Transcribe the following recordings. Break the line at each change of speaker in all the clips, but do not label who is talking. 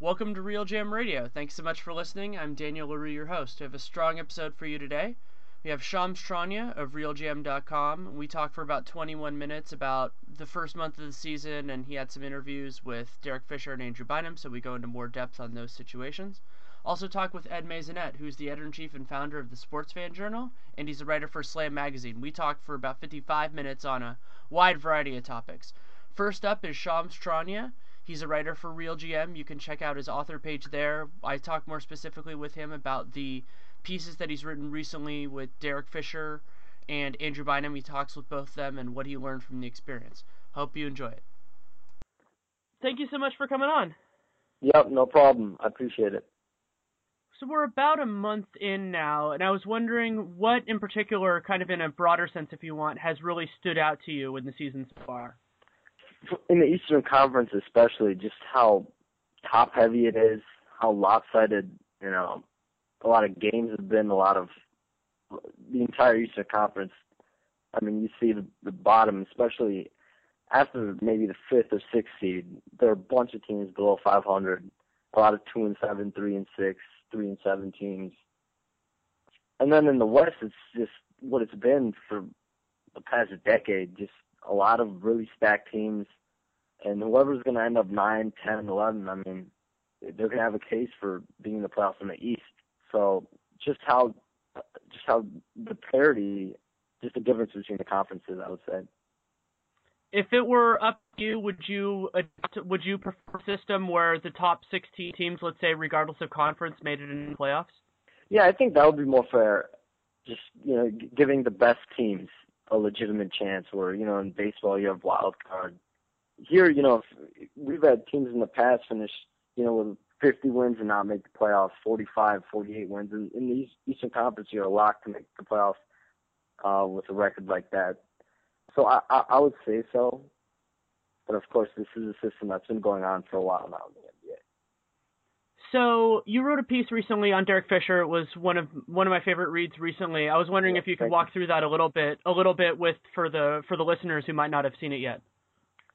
Welcome to Real GM Radio. Thanks so much for listening. I'm Daniel Leroux, your host. We have a strong episode for you today. We have Shams Charania of RealGM.com. We talked for about 21 minutes about the first month of the season, and he had some interviews with Derek Fisher and Andrew Bynum, so we go into more depth on those situations. Also talk with Ed Maisonet, who's the editor-in-chief and founder of the Sports Fan Journal, and he's a writer for Slam Magazine. We talked for about 55 minutes on a wide variety of topics. First up is Shams Charania. He's a writer for Real GM. You can check out his author page there. I talk more specifically with him about the pieces that he's written recently with Derek Fisher and Andrew Bynum. He talks with both of them and what he learned from the experience. Hope you enjoy it. Thank you so much for coming on.
Yep, no problem. I appreciate it.
So we're about a month in now, and I was wondering what in particular, kind of in a broader sense if you want, has really stood out to you in the season so far
in the Eastern Conference, especially, just how top heavy it is, how lopsided, you know, a lot of games have been, a lot of the entire Eastern Conference. I mean, you see the, the bottom, especially after maybe the fifth or sixth seed, there are a bunch of teams below 500. A lot of two and seven, three and six, three and seven teams. And then in the West, it's just what it's been for the past decade. Just a lot of really stacked teams, and whoever's going to end up nine, ten, eleven, I mean, they're going to have a case for being in the playoffs in the East. So just how, just how the parity, just the difference between the conferences, I would say.
If it were up to you, would you would you prefer a system where the top 16 teams, let's say, regardless of conference, made it in the playoffs?
Yeah, I think that would be more fair. Just you know, giving the best teams a legitimate chance. Where you know in baseball you have wild card. Here, you know, we've had teams in the past finish, you know, with 50 wins and not make the playoffs, 45, 48 wins. And in the Eastern Conference, you're locked to make the playoffs uh, with a record like that. So I, I, I would say so. But of course, this is a system that's been going on for a while now.
So you wrote a piece recently on Derek Fisher. It was one of one of my favorite reads recently. I was wondering yeah, if you could walk you. through that a little bit, a little bit with for the for the listeners who might not have seen it yet.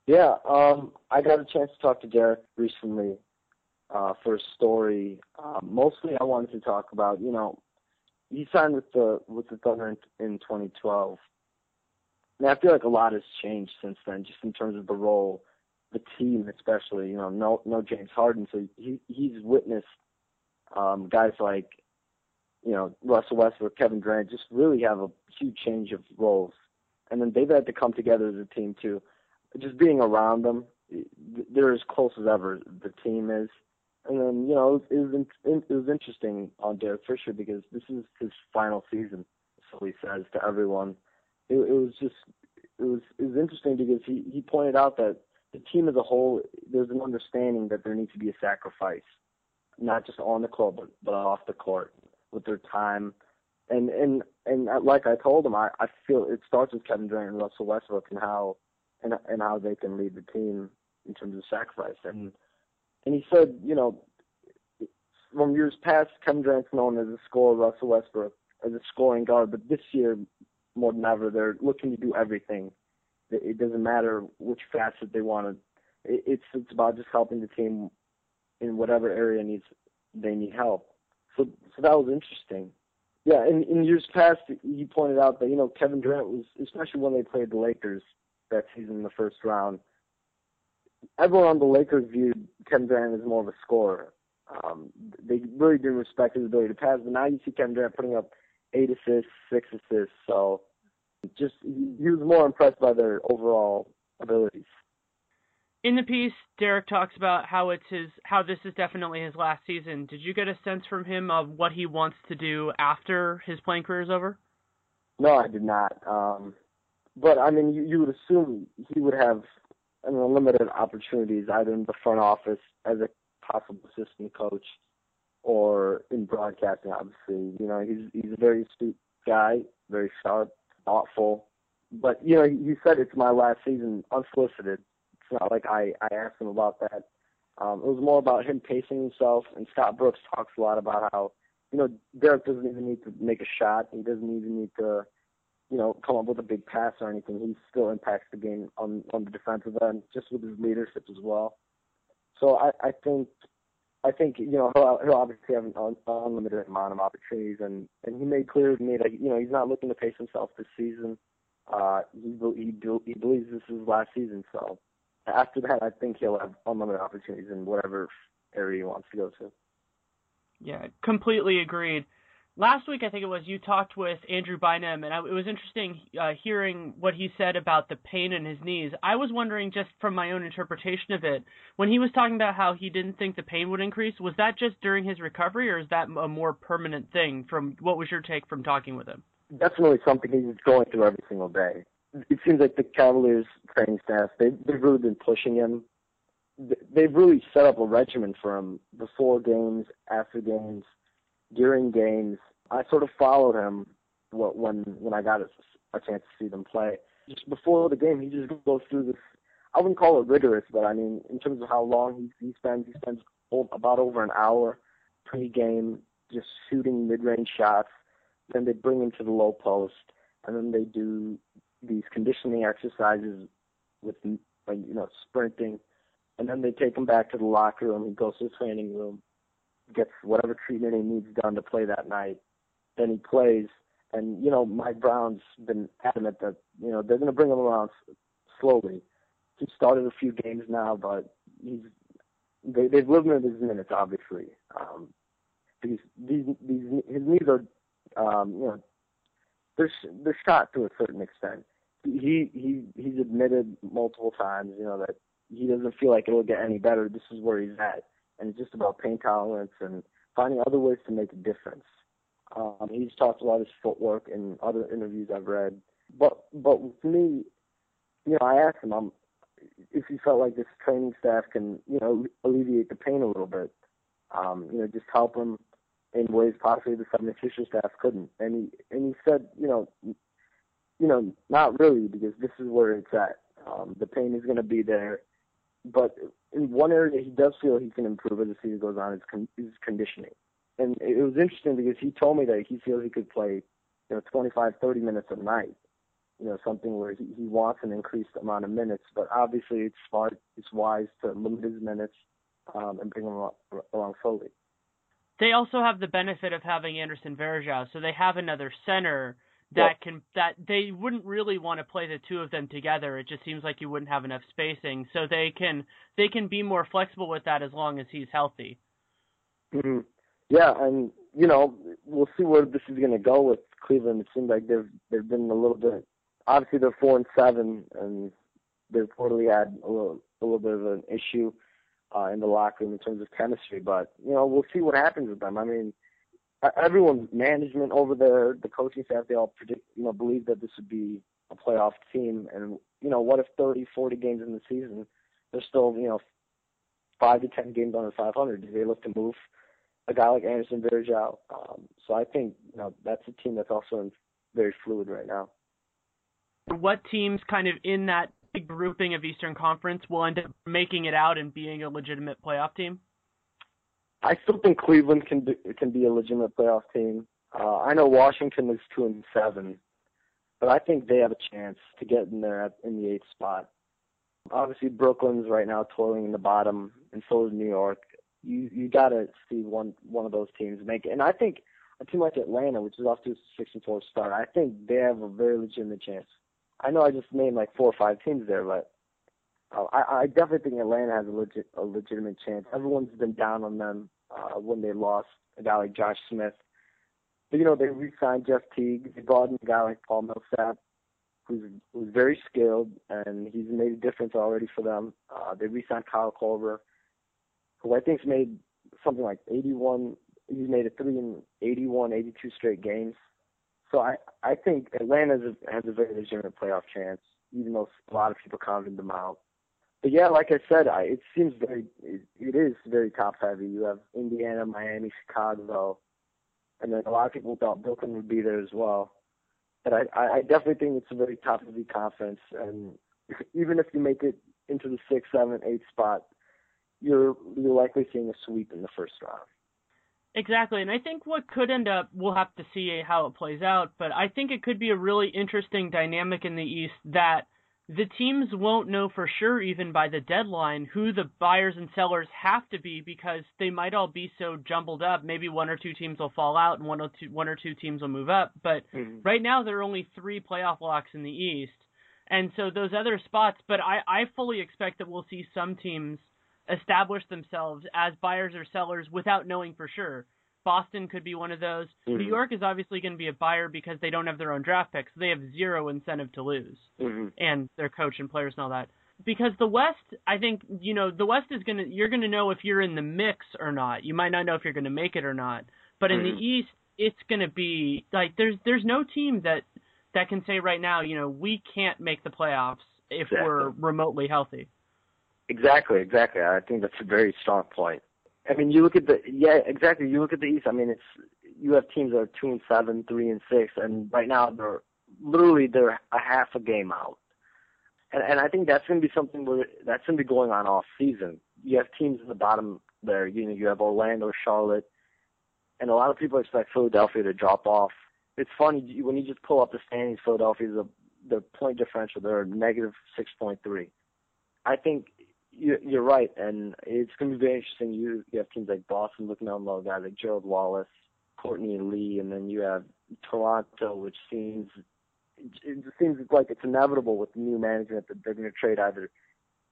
Yeah, um, I got a chance to talk to Derek recently uh, for a story. Uh, mostly, I wanted to talk about you know he signed with the with the Thunder in, in 2012. And I feel like a lot has changed since then, just in terms of the role the team, especially. You know, no no James Harden, so he he's witnessed um, guys like you know Russell Westbrook, Kevin Durant, just really have a huge change of roles, and then they've had to come together as a team too. Just being around them, they're as close as ever. The team is, and then you know it was it was interesting on Derek Fisher because this is his final season, so he says to everyone. It, it was just it was it was interesting because he he pointed out that the team as a whole, there's an understanding that there needs to be a sacrifice, not just on the court, but, but off the court with their time. And and and like I told them, I, I feel it starts with Kevin Durant and Russell Westbrook and how and and how they can lead the team in terms of sacrifice. And and he said, you know, from years past, Kevin Durant's known as a scorer, Russell Westbrook as a scoring guard, but this year more than ever, they're looking to do everything. It doesn't matter which facet they want to. It's it's about just helping the team in whatever area needs they need help. So so that was interesting. Yeah, in in years past, he pointed out that you know Kevin Durant was especially when they played the Lakers that season in the first round. Everyone on the Lakers viewed Kevin Durant as more of a scorer. Um, they really didn't respect his ability to pass, but now you see Kevin Durant putting up eight assists, six assists. So just he, was more impressed by their overall abilities.
In the piece, Derek talks about how it's his how this is definitely his last season. Did you get a sense from him of what he wants to do after his playing career is over?
No, I did not. Um, but I mean, you, you would assume he would have an unlimited opportunities either in the front office as a possible assistant coach or in broadcasting. Obviously, you know, he's he's a very astute guy, very sharp, thoughtful. But you know, he said it's my last season unsolicited it's not like I, I asked him about that. Um, it was more about him pacing himself, and Scott Brooks talks a lot about how, you know, Derek doesn't even need to make a shot. He doesn't even need to, you know, come up with a big pass or anything. He still impacts the game on on the defensive end, just with his leadership as well. So I, I think, I think you know he'll, he'll obviously have an un, unlimited amount of opportunities, and and he made clear to me that you know he's not looking to pace himself this season. Uh, he he, he believes this is his last season, so after that, I think he'll have unlimited opportunities in whatever area he wants to go to.
Yeah, completely agreed. Last week, I think it was, you talked with Andrew Bynum, and I, it was interesting uh, hearing what he said about the pain in his knees. I was wondering, just from my own interpretation of it, when he was talking about how he didn't think the pain would increase, was that just during his recovery, or is that a more permanent thing? From what was your take from talking with him?
Definitely something he's going through every single day it seems like the Cavaliers training staff they they've really been pushing him. They've really set up a regimen for him before games, after games, during games. I sort of followed him when when I got a, chance to see them play. Just before the game, he just goes through this. I wouldn't call it rigorous, but I mean, in terms of how long he he spends, he spends about over an hour pre-game just shooting mid-range shots. Then they bring him to the low post, and then they do these conditioning exercises with you know sprinting, and then they take him back to the locker room. He goes to the training room, gets whatever treatment he needs done to play that night. Then he plays, and you know Mike Brown's been adamant that you know they're going to bring him around slowly. He started a few games now, but he's they, they've limited his minutes obviously. Um, because these these his knees are um, you know they're they're shot to a certain extent he he he's admitted multiple times, you know, that he doesn't feel like it'll get any better. This is where he's at, and it's just about pain tolerance and finding other ways to make a difference. Um, he's talked a lot about his footwork in other interviews I've read, but but with me, you know, I asked him um, if he felt like this training staff can, you know, alleviate the pain a little bit, um, you know, just help him in ways possibly the 76ers staff couldn't. And he and he said, you know, you know, not really because this is where it's at. Um, the pain is going to be there, but in one area he does feel he can improve as the season goes on is, con- is conditioning. And it was interesting because he told me that he feels he could play, you know, 25, 30 minutes a night. You know, something where he, he wants an increased amount of minutes, but obviously it's smart, it's wise to limit his minutes um, and bring him along, along slowly.
They also have the benefit of having Anderson Varejao, so they have another center that can that they wouldn't really want to play the two of them together. It just seems like you wouldn't have enough spacing. So they can they can be more flexible with that as long as he's healthy.
Mm-hmm. Yeah, and you know we'll see where this is going to go with Cleveland. It seems like they've they've been a little bit. Obviously, they're four and seven, and they've reportedly had a little a little bit of an issue uh, in the locker room in terms of chemistry. But you know we'll see what happens with them. I mean everyone, management over there, the coaching staff, they all predict, you know, believe that this would be a playoff team. And you know, what if 30, 40 games in the season, they're still, you know, five to ten games under 500? Do they look to move a guy like Anderson Varejao? Um, so I think you know that's a team that's also very fluid right now.
What teams kind of in that grouping of Eastern Conference will end up making it out and being a legitimate playoff team?
I still think Cleveland can be, can be a legitimate playoff team. Uh, I know Washington is two and seven, but I think they have a chance to get in there at, in the eighth spot. Obviously, Brooklyn's right now toiling in the bottom, and so is New York. You you got to see one one of those teams make it, and I think a team like Atlanta, which is off to a six and four start, I think they have a very legitimate chance. I know I just named like four or five teams there, but uh, I, I definitely think Atlanta has a legit a legitimate chance. Everyone's been down on them uh, when they lost a guy like Josh Smith. But you know they re-signed Jeff Teague. They brought in a guy like Paul Millsap, who's who's very skilled and he's made a difference already for them. Uh, they re-signed Kyle Korver, who I think's made something like 81 he's made it three in 81, 82 straight games. So I I think Atlanta has a very legitimate playoff chance, even though a lot of people counted them out. But yeah, like I said, I, it seems very it, it is very top heavy. You have Indiana, Miami, Chicago, and then a lot of people thought Brooklyn would be there as well. But I I definitely think it's a very top heavy conference, and even if you make it into the six, seven, eight spot, you're you're likely seeing a sweep in the first round.
Exactly, and I think what could end up, we'll have to see how it plays out, but I think it could be a really interesting dynamic in the East that the teams won't know for sure, even by the deadline, who the buyers and sellers have to be because they might all be so jumbled up. Maybe one or two teams will fall out and one or two, one or two teams will move up. But mm-hmm. right now, there are only three playoff locks in the East. And so those other spots, but I, I fully expect that we'll see some teams – establish themselves as buyers or sellers without knowing for sure. Boston could be one of those. Mm-hmm. New York is obviously going to be a buyer because they don't have their own draft picks. They have zero incentive to lose, mm-hmm. and their coach and players and all that. Because the West, I think you know, the West is gonna you're gonna know if you're in the mix or not. You might not know if you're gonna make it or not. But in mm-hmm. the East, it's gonna be like there's there's no team that that can say right now, you know, we can't make the playoffs if exactly. we're remotely healthy.
Exactly, exactly. I think that's a very strong point. I mean, you look at the yeah, exactly. You look at the East. I mean, it's you have teams that are two and seven, three and six, and right now they're literally they're a half a game out. And and I think that's going to be something where that's going to be going on all season. You have teams in the bottom there. You know, you have Orlando, Charlotte, and a lot of people expect Philadelphia to drop off. It's funny when you just pull up the standings. Philadelphia's the point differential. They're negative six point three. I think you're right, and it's going to be very interesting. You you have teams like Boston looking down low, guys like Gerald Wallace, Courtney Lee, and then you have Toronto, which seems it seems like it's inevitable with the new management that they're going to trade either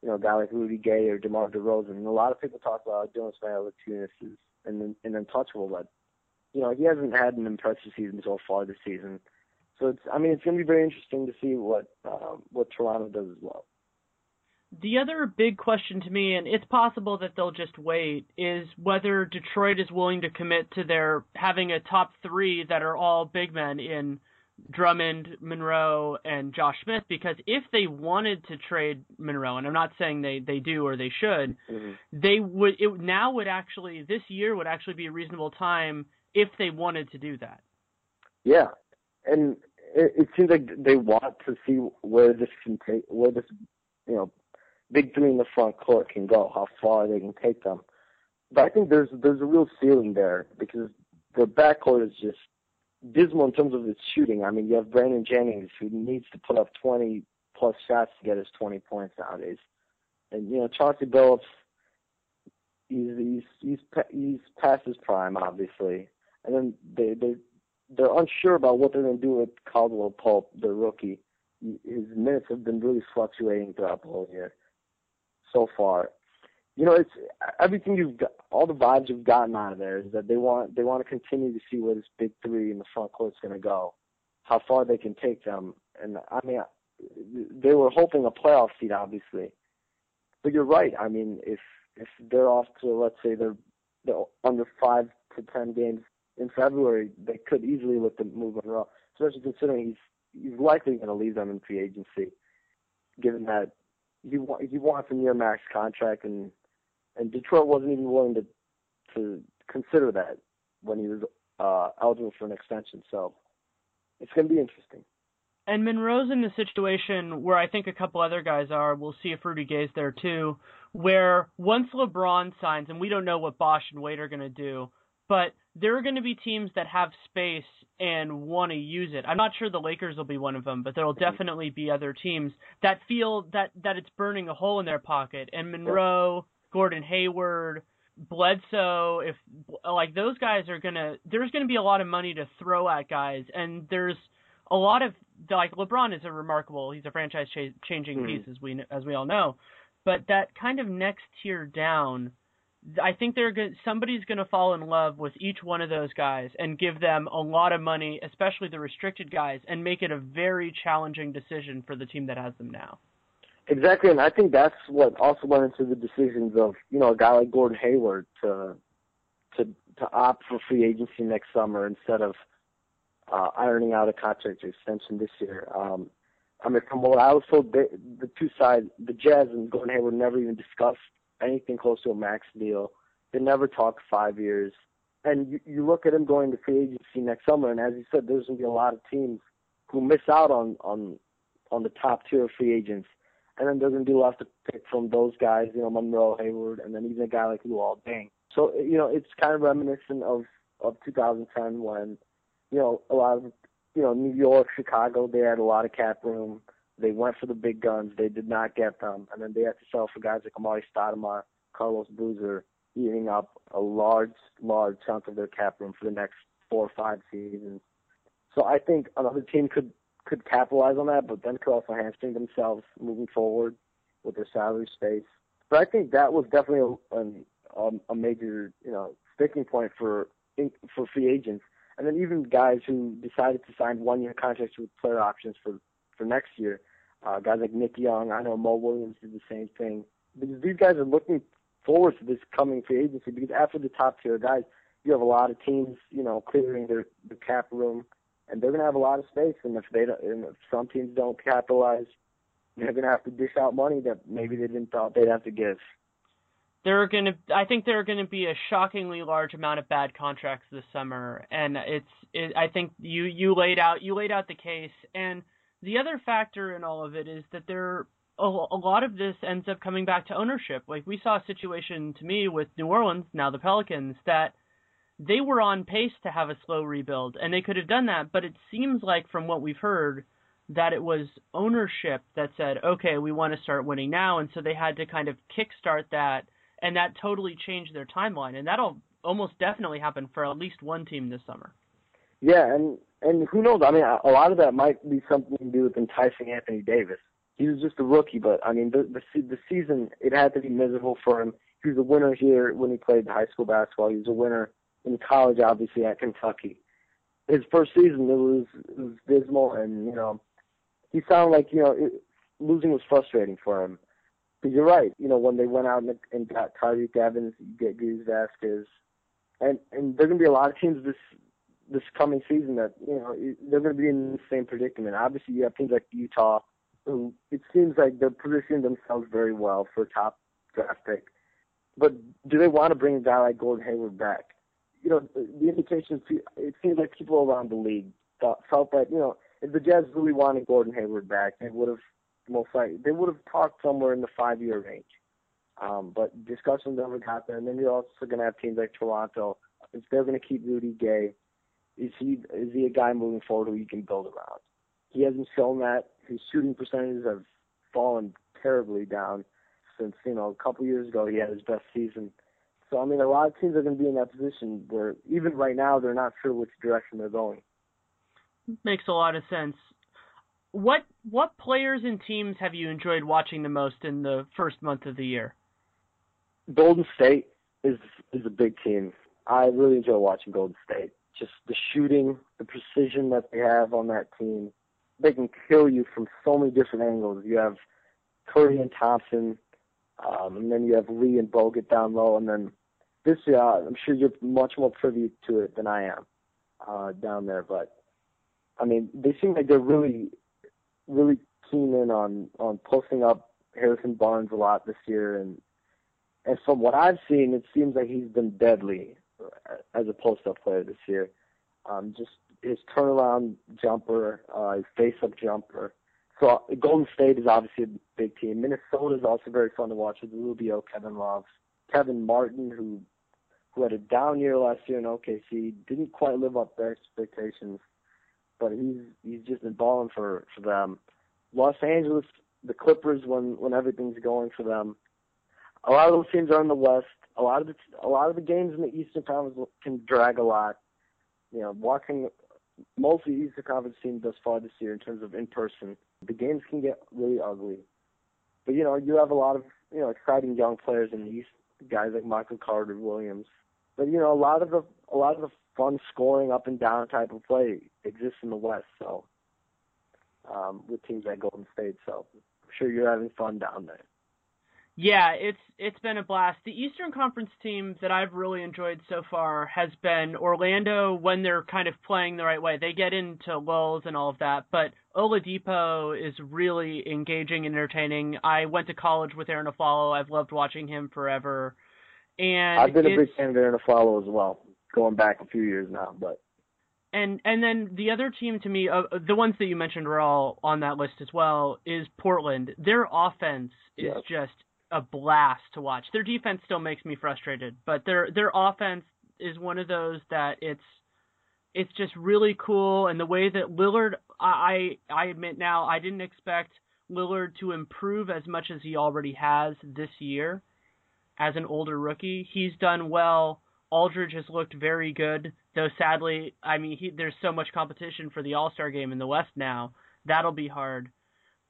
you know a guy like Rudy Gay or DeMar DeRozan. And a lot of people talk about Jonas Valanciunas is an, an untouchable, but you know he hasn't had an impressive season so far this season. So it's I mean it's going to be very interesting to see what uh, what Toronto does as well.
The other big question to me, and it's possible that they'll just wait, is whether Detroit is willing to commit to their having a top three that are all big men in Drummond, Monroe, and Josh Smith. Because if they wanted to trade Monroe, and I'm not saying they, they do or they should, mm-hmm. they would. It now would actually this year would actually be a reasonable time if they wanted to do that.
Yeah, and it, it seems like they want to see where this can take, where this you know big three in the front court can go, how far they can take them. But I think there's there's a real ceiling there because the backcourt is just dismal in terms of its shooting. I mean, you have Brandon Jennings who needs to put up 20 plus shots to get his 20 points nowadays, and you know Chauncey Billups, he's he's he's he's past his prime obviously, and then they they they're unsure about what they're going to do with Caldwell Pope, the rookie. His minutes have been really fluctuating throughout the whole year so far. You know, it's everything you've got, all the vibes you've gotten out of there is that they want they want to continue to see where this big three in the front court is going to go, how far they can take them. And I mean, they were hoping a playoff seed, obviously. But you're right. I mean, if if they're off to let's say they're, they're under five to ten games in February, they could easily look to move Monroe, especially considering he's he's likely going to leave them in free agency, given that he wa- he wants a near max contract, and and Detroit wasn't even willing to to consider that when he was uh, eligible for an extension. So it's going to be interesting.
And Monroe's in the situation where I think a couple other guys are. We'll see if Rudy Gay's there too. Where once LeBron signs, and we don't know what Bosh and Wade are going to do, but there are going to be teams that have space and want to use it. I'm not sure the Lakers will be one of them, but there will definitely be other teams that feel that that it's burning a hole in their pocket. And Monroe, Gordon Hayward, Bledsoe, if like those guys are gonna, there's gonna be a lot of money to throw at guys, and there's a lot of like LeBron is a remarkable, he's a franchise cha- changing mm-hmm. piece as we as we all know, but that kind of next tier down I think they're going somebody's going to fall in love with each one of those guys and give them a lot of money, especially the restricted guys, and make it a very challenging decision for the team that has them now.
Exactly, and I think that's what also went into the decisions of you know a guy like Gordon Hayward to to to opt for free agency next summer instead of uh, ironing out a contract extension this year. Um, I mean, from what I was told, the two sides, the Jazz and Gordon Hayward, never even discussed anything close to a max deal. They never talked five years. And you, you look at him going to free agency next summer, and as you said, there's going to be a lot of teams who miss out on on on the top tier of free agents, and then they're going to be left to pick from those guys, you know, Monroe, Hayward, and then even a guy like Luol Deng. So you know, it's kind of reminiscent of of 2010 when you know a lot of you know New York, Chicago, they had a lot of cap room. They went for the big guns. They did not get them, and then they had to sell for guys like Amar'e Stoudemire, Carlos Boozer, eating up a large, large chunk of their cap room for the next four or five seasons. So I think another team could could capitalize on that, but then could also hamstring themselves moving forward with their salary space. But I think that was definitely a, a, um, a major, you know, sticking point for for free agents, and then even guys who decided to sign one year contracts with player options for for next year. Uh, guys like Nick Young, I know Mo Williams did the same thing. Because these guys are looking forward to this coming free agency because after the top tier guys, you have a lot of teams, you know, clearing their, their cap room, and they're going to have a lot of space. And if they don't, and if some teams don't capitalize, they're going to have to dish out money that maybe they didn't thought they'd have to give.
There are going to, I think there are going to be a shockingly large amount of bad contracts this summer, and it's, it, I think you you laid out you laid out the case, and the other factor in all of it is that there a, a lot of this ends up coming back to ownership. Like we saw a situation to me with New Orleans, now the Pelicans, that they were on pace to have a slow rebuild, and they could have done that. But it seems like from what we've heard that it was ownership that said, okay, we want to start winning now, and so they had to kind of kickstart that, and that totally changed their timeline, and that'll almost definitely happen for at least one team this summer.
Yeah, and and who knows? I mean, a lot of that might be something to do with enticing Anthony Davis. He was just a rookie, but I mean, the the, the season it had to be miserable for him. He was a winner here when he played high school basketball. He was a winner in college, obviously at Kentucky. His first season it was it was dismal, and you know, he sounded like you know it, losing was frustrating for him. But you're right. You know, when they went out and, and got Tyreke Evans, you get Greivis Vasquez, and and there's gonna be a lot of teams this this coming season that you know they're going to be in the same predicament. Obviously, you have teams like Utah, who it seems like they're positioning themselves very well for top draft pick. But do they want to bring a guy like Gordon Hayward back? You know, the indications. It seems like people around the league thought, felt that you know if the Jazz really wanted Gordon Hayward back, they would have most likely they would have talked somewhere in the five year range. Um, but discussions never got there. And then you're also going to have teams like Toronto. If they're going to keep Rudy Gay, is he is he a guy moving forward who you can build around? He hasn't shown that. His shooting percentages have fallen terribly down since you know a couple years ago he had his best season. So I mean, a lot of teams are going to be in that position where even right now they're not sure which direction they're going.
Makes a lot of sense. What what players and teams have you enjoyed watching the most in the first month of the year?
Golden State is is a big team. I really enjoy watching Golden State just the shooting, the precision that they have on that team. They can kill you from so many different angles. You have Curry and Thompson, um, and then you have Lee and Bogut down low, and then this uh, I'm sure you're much more privy to it than I am uh, down there. But I mean, they seem like they're really, really keen in on on posting up Harrison Barnes a lot this year, and and from what I've seen, it seems like he's been deadly as a post-up player this year. Um, just his turnaround jumper, uh, his face-up jumper. So Golden State is obviously a big team. Minnesota is also very fun to watch with Rubio, Kevin Love, Kevin Martin, who who had a down year last year in OKC, didn't quite live up to expectations, but he's he's just been balling for for them. Los Angeles, the Clippers, when when everything's going for them, a lot of those teams are in the West. A lot of the a lot of the games in the Eastern Conference can drag a lot. You know, watching most of the Eastern Conference teams thus far this year in terms of in person, the games can get really ugly. But you know, you have a lot of you know exciting young players in the East, guys like Michael Carter Williams. But you know, a lot of the a lot of the fun scoring up and down type of play exists in the West. So um, with teams like Golden State, so I'm sure you're having fun down there.
Yeah, it's it's been a blast. The Eastern Conference team that I've really enjoyed so far has been Orlando when they're kind of playing the right way. They get into lulls and all of that, but Oladipo is really engaging and entertaining. I went to college with Arron Afflalo. I've loved watching him forever. And
I've been a big fan of Arron Afflalo as well, going back a few years now, but
and and then the other team to me, uh, the ones that you mentioned were all on that list as well, is Portland. Their offense is just a blast to watch. Their defense still makes me frustrated, but their their offense is one of those that it's it's just really cool and the way that Lillard I I admit now I didn't expect Lillard to improve as much as he already has this year as an older rookie. He's done well. Aldridge has looked very good, though sadly, I mean, he, there's so much competition for the All-Star game in the West now. That'll be hard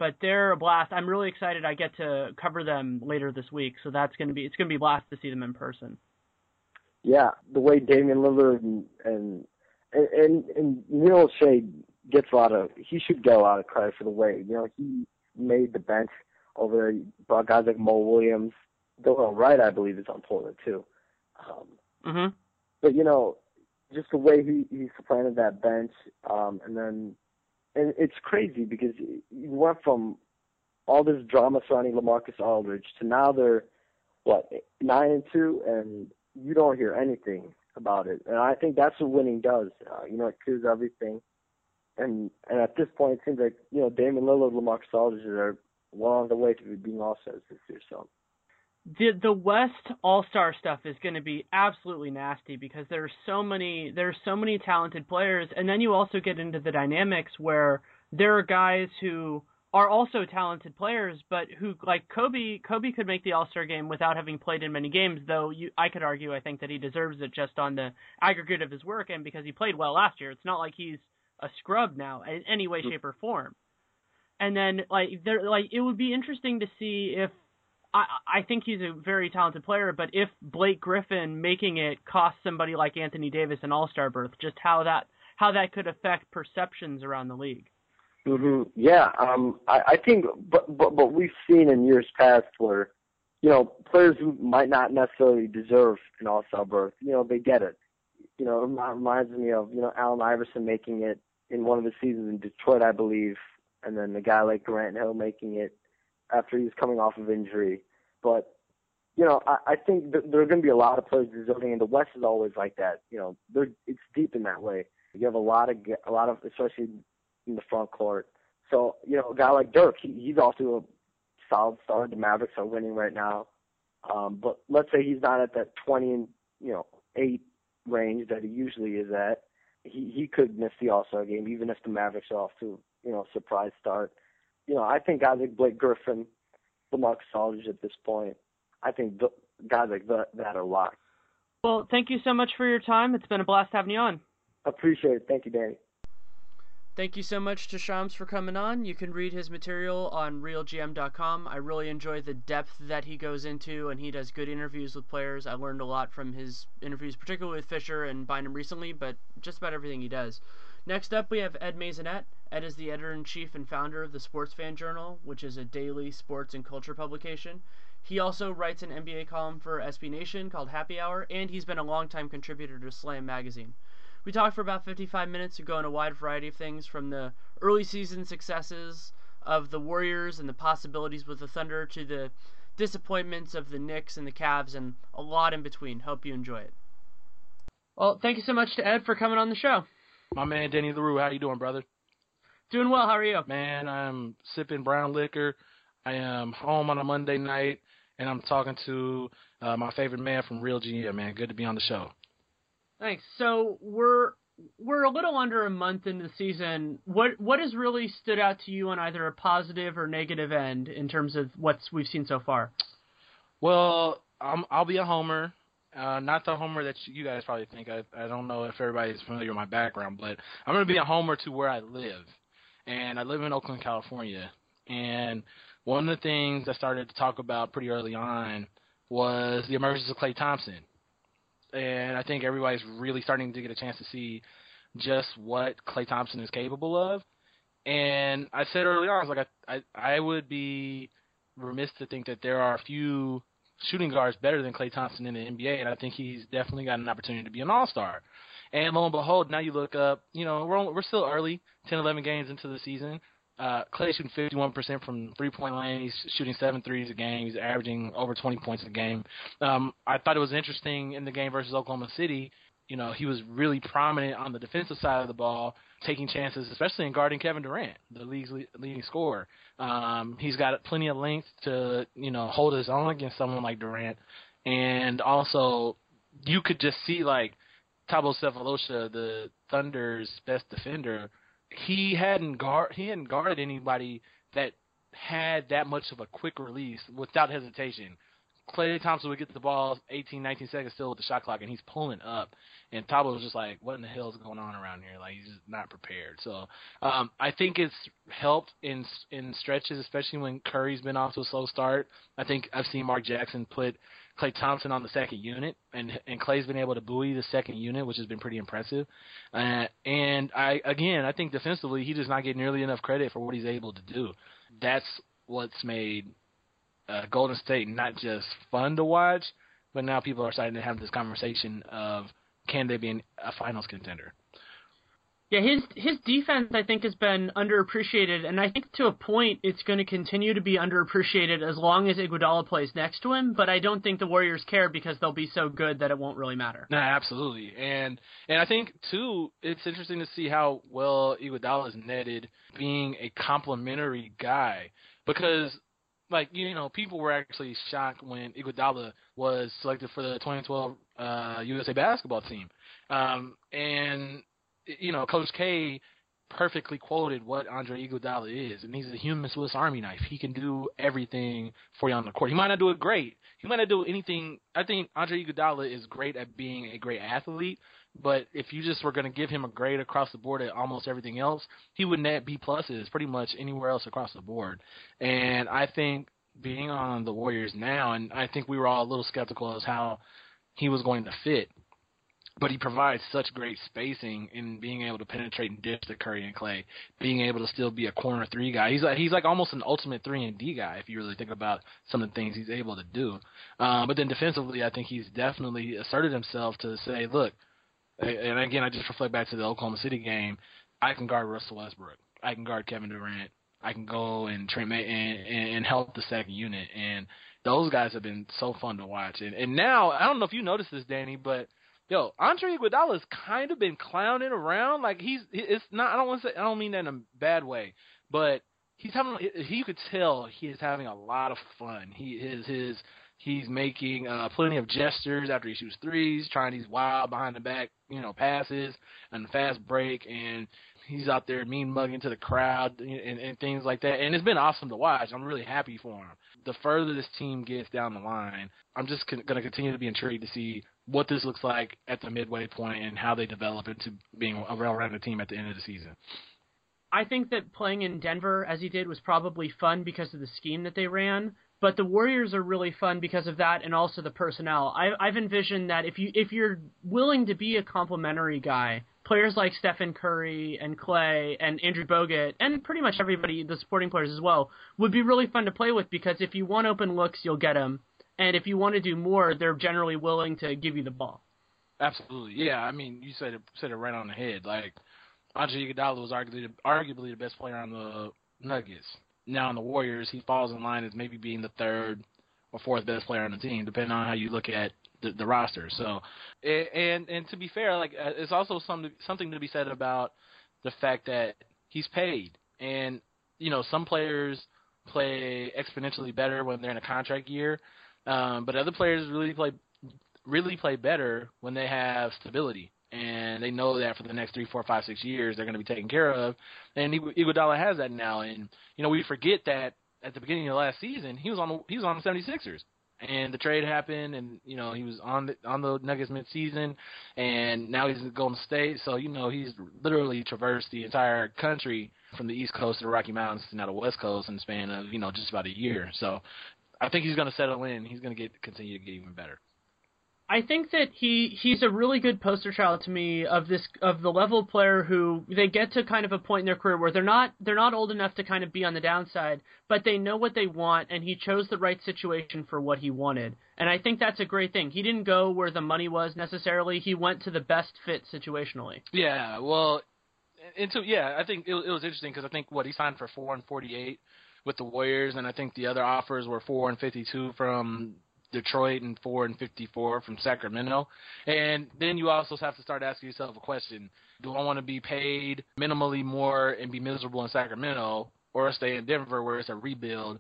but they're a blast. I'm really excited. I get to cover them later this week, so that's gonna be it's gonna be a blast to see them in person.
yeah, the way Damian Lillard and and and, and Neil Olshey gets a lot of he should get a lot of credit for the way you know he made the bench over there. Brought guys like Mo Williams, Dorell Wright, I believe, is on Portland too. Um,
Mhm.
but you know, just the way he he supplanted that bench, um, and then and it's crazy because you went from all this drama surrounding LaMarcus Aldridge to now they're what nine and two, and you don't hear anything about it. And I think that's what winning does. Uh, you know, it clears everything. And and at this point, it seems like you know Damian Lillard, LaMarcus Aldridge are well on the way to being all stars this year. So
The the West All Star stuff is going to be absolutely nasty because there's so many there's so many talented players, and then you also get into the dynamics where there are guys who are also talented players, but who like Kobe Kobe could make the All Star game without having played in many games. Though you I could argue I think that he deserves it just on the aggregate of his work and because he played well last year. It's not like he's a scrub now in any way, hmm. shape, or form. And then like there like it would be interesting to see if I I think he's a very talented player, but if Blake Griffin making it cost somebody like Anthony Davis an All Star berth, just how that how that could affect perceptions around the league.
hmm Yeah, um, I, I think, but, but but we've seen in years past where, you know, players who might not necessarily deserve an All-Star berth, you know, they get it. You know, it reminds me of you know Allen Iverson making it in one of the seasons in Detroit, I believe, and then a guy like Grant Hill making it after he was coming off of injury. But you know, I, I think th- there are going to be a lot of players deserving, and the West is always like that. You know, they're, it's deep in that way. You have a lot of a lot of especially in the front court. So you know, a guy like Dirk, he, he's off to a solid start. The Mavericks are winning right now. Um, but let's say he's not at that 20 and you know eight range that he usually is at. He he could miss the All Star game even if the Mavericks are off to you know surprise start. You know, I think guys like Blake Griffin, LaMarcus Aldridge at this point, I think th- guys like that, that are locked.
Well, thank you so much for your time. It's been a blast having you on.
Appreciate it. Thank you, Danny.
Thank you so much to Shams for coming on. You can read his material on realgm.com. I really enjoy the depth that he goes into, and he does good interviews with players. I learned a lot from his interviews, particularly with Fisher and Bynum recently, but just about everything he does. Next up, we have Ed Maisonet. Ed is the editor in chief and founder of the Sports Fan Journal, which is a daily sports and culture publication. He also writes an NBA column for SB Nation called Happy Hour, and he's been a longtime contributor to Slam Magazine. We talked for about 55 minutes to go in a wide variety of things from the early season successes of the Warriors and the possibilities with the Thunder to the disappointments of the Knicks and the Cavs and a lot in between. Hope you enjoy it. Well, thank you so much to Ed for coming on the show.
My man Danny Leroux, how you doing, brother?
Doing well. How are you?
Man, I'm sipping brown liquor. I am home on a Monday night, and I'm talking to uh, my favorite man from Real GM. Man, good to be on the show.
Thanks. So we're we're a little under a month into the season. What what has really stood out to you on either a positive or negative end in terms of what we've seen so far?
Well, I'm, I'll be a homer. Uh, not the homer that you guys probably think. I, I don't know if everybody's familiar with my background, but I'm going to be a homer to where I live. And I live in Oakland, California. And one of the things I started to talk about pretty early on was the emergence of Klay Thompson. And I think everybody's really starting to get a chance to see just what Klay Thompson is capable of. And I said early on, I was like, I, I, I would be remiss to think that there are a few shooting guards better than Klay Thompson in the NBA, and I think he's definitely got an opportunity to be an All Star. And lo and behold, now you look up, you know, we're only, we're still early, 10, 11 games into the season. Uh, Klay shooting 51% from three point line. He's shooting seven threes a game. He's averaging over 20 points a game. Um, I thought it was interesting in the game versus Oklahoma City. You know, he was really prominent on the defensive side of the ball, taking chances, especially in guarding Kevin Durant, the league's leading scorer. Um, he's got plenty of length to, you know, hold his own against someone like Durant. And also, you could just see, like, Thabo Sefolosha, the Thunder's best defender, he hadn't guard he hadn't guarded anybody that had that much of a quick release without hesitation. Klay Thompson would get the ball 18, 19 seconds still with the shot clock, and he's pulling up. And Thabo was just like, "What in the hell is going on around here?" Like he's just not prepared. So um, I think it's helped in in stretches, especially when Curry's been off to a slow start. I think I've seen Mark Jackson put Klay Thompson on the second unit, and and Klay's been able to buoy the second unit, which has been pretty impressive. Uh, and I again, I think defensively, he does not get nearly enough credit for what he's able to do. That's what's made uh, Golden State not just fun to watch, but now people are starting to have this conversation of can they be a finals contender?
Yeah, his his defense I think has been underappreciated, and I think to a point it's going to continue to be underappreciated as long as Iguodala plays next to him. But I don't think the Warriors care because they'll be so good that it won't really matter.
No, absolutely, and and I think too it's interesting to see how well Iguodala is netted being a complementary guy because like you know people were actually shocked when Iguodala was selected for the 2012 uh, USA basketball team, um, and you know, Coach K perfectly quoted what Andre Iguodala is, and he's a human Swiss Army knife. He can do everything for you on the court. He might not do it great. He might not do anything. I think Andre Iguodala is great at being a great athlete, but if you just were going to give him a grade across the board at almost everything else, he would net B pluses pretty much anywhere else across the board. And I think being on the Warriors now, and I think we were all a little skeptical as how he was going to fit but he provides such great spacing in being able to penetrate and dish to Curry and Klay, being able to still be a corner three guy. He's like he's like almost an ultimate three and D guy if you really think about some of the things he's able to do. Um, but then defensively, I think he's definitely asserted himself to say, look, and again, I just reflect back to the Oklahoma City game. I can guard Russell Westbrook. I can guard Kevin Durant. I can go and train and, and help the second unit. And those guys have been so fun to watch. And and now I don't know if you noticed this, Danny, but yo, Andre Iguodala's kind of been clowning around. Like he's, it's not. I don't want to say. I don't mean that in a bad way, but he's having. He, could tell he is having a lot of fun. He is his. He's making uh, plenty of gestures after he shoots threes, trying these wild behind the back, you know, passes and fast break, and he's out there mean mugging to the crowd and, and, things like that. And it's been awesome to watch. I'm really happy for him. The further this team gets down the line, I'm just con- going to continue to be intrigued to see what this looks like at the midway point and how they develop into being a well-rounded team at the end of the season.
I think that playing in Denver as he did was probably fun because of the scheme that they ran, but the Warriors are really fun because of that and also the personnel. I, I've envisioned that if you if you're willing to be a complimentary guy, players like Stephen Curry and Klay and Andrew Bogut and pretty much everybody, the supporting players as well, would be really fun to play with because if you want open looks, you'll get them and if you want to do more, they're generally willing to give you the ball.
Absolutely, yeah. I mean, you said it said it right on the head. Like Andre Iguodala was arguably arguably the best player on the Nuggets. Now on the Warriors, he falls in line as maybe being the third or fourth best player on the team, depending on how you look at the, the roster. So, and and to be fair, like uh, it's also some something to be said about the fact that he's paid, and you know some players play exponentially better when they're in a contract year, um, but other players really play really play better when they have stability and they know that for the next three, four, five, six years they're going to be taken care of. And Iguodala has that now, and you know we forget that at the beginning of last season he was on the, he was on the 76ers and the trade happened, and you know he was on the on the Nuggets mid-season, and now he's in Golden State. So you know he's literally traversed the entire country from the East Coast to the Rocky Mountains to now the West Coast in the span of you know just about a year. So I think he's going to settle in. He's going to get continue to get even better.
I think that he he's a really good poster child to me of this of the level player who they get to kind of a point in their career where they're not they're not old enough to kind of be on the downside, but they know what they want and he chose the right situation for what he wanted. And I think that's a great thing. He didn't go where the money was necessarily. He went to the best fit situationally.
Yeah, well, and so yeah, I think it, it was interesting because I think what he signed for four and forty eight with the Warriors, and I think the other offers were four and fifty two from Detroit and four and fifty four from Sacramento. And then you also have to start asking yourself a question: Do I want to be paid minimally more and be miserable in Sacramento, or stay in Denver where it's a rebuild?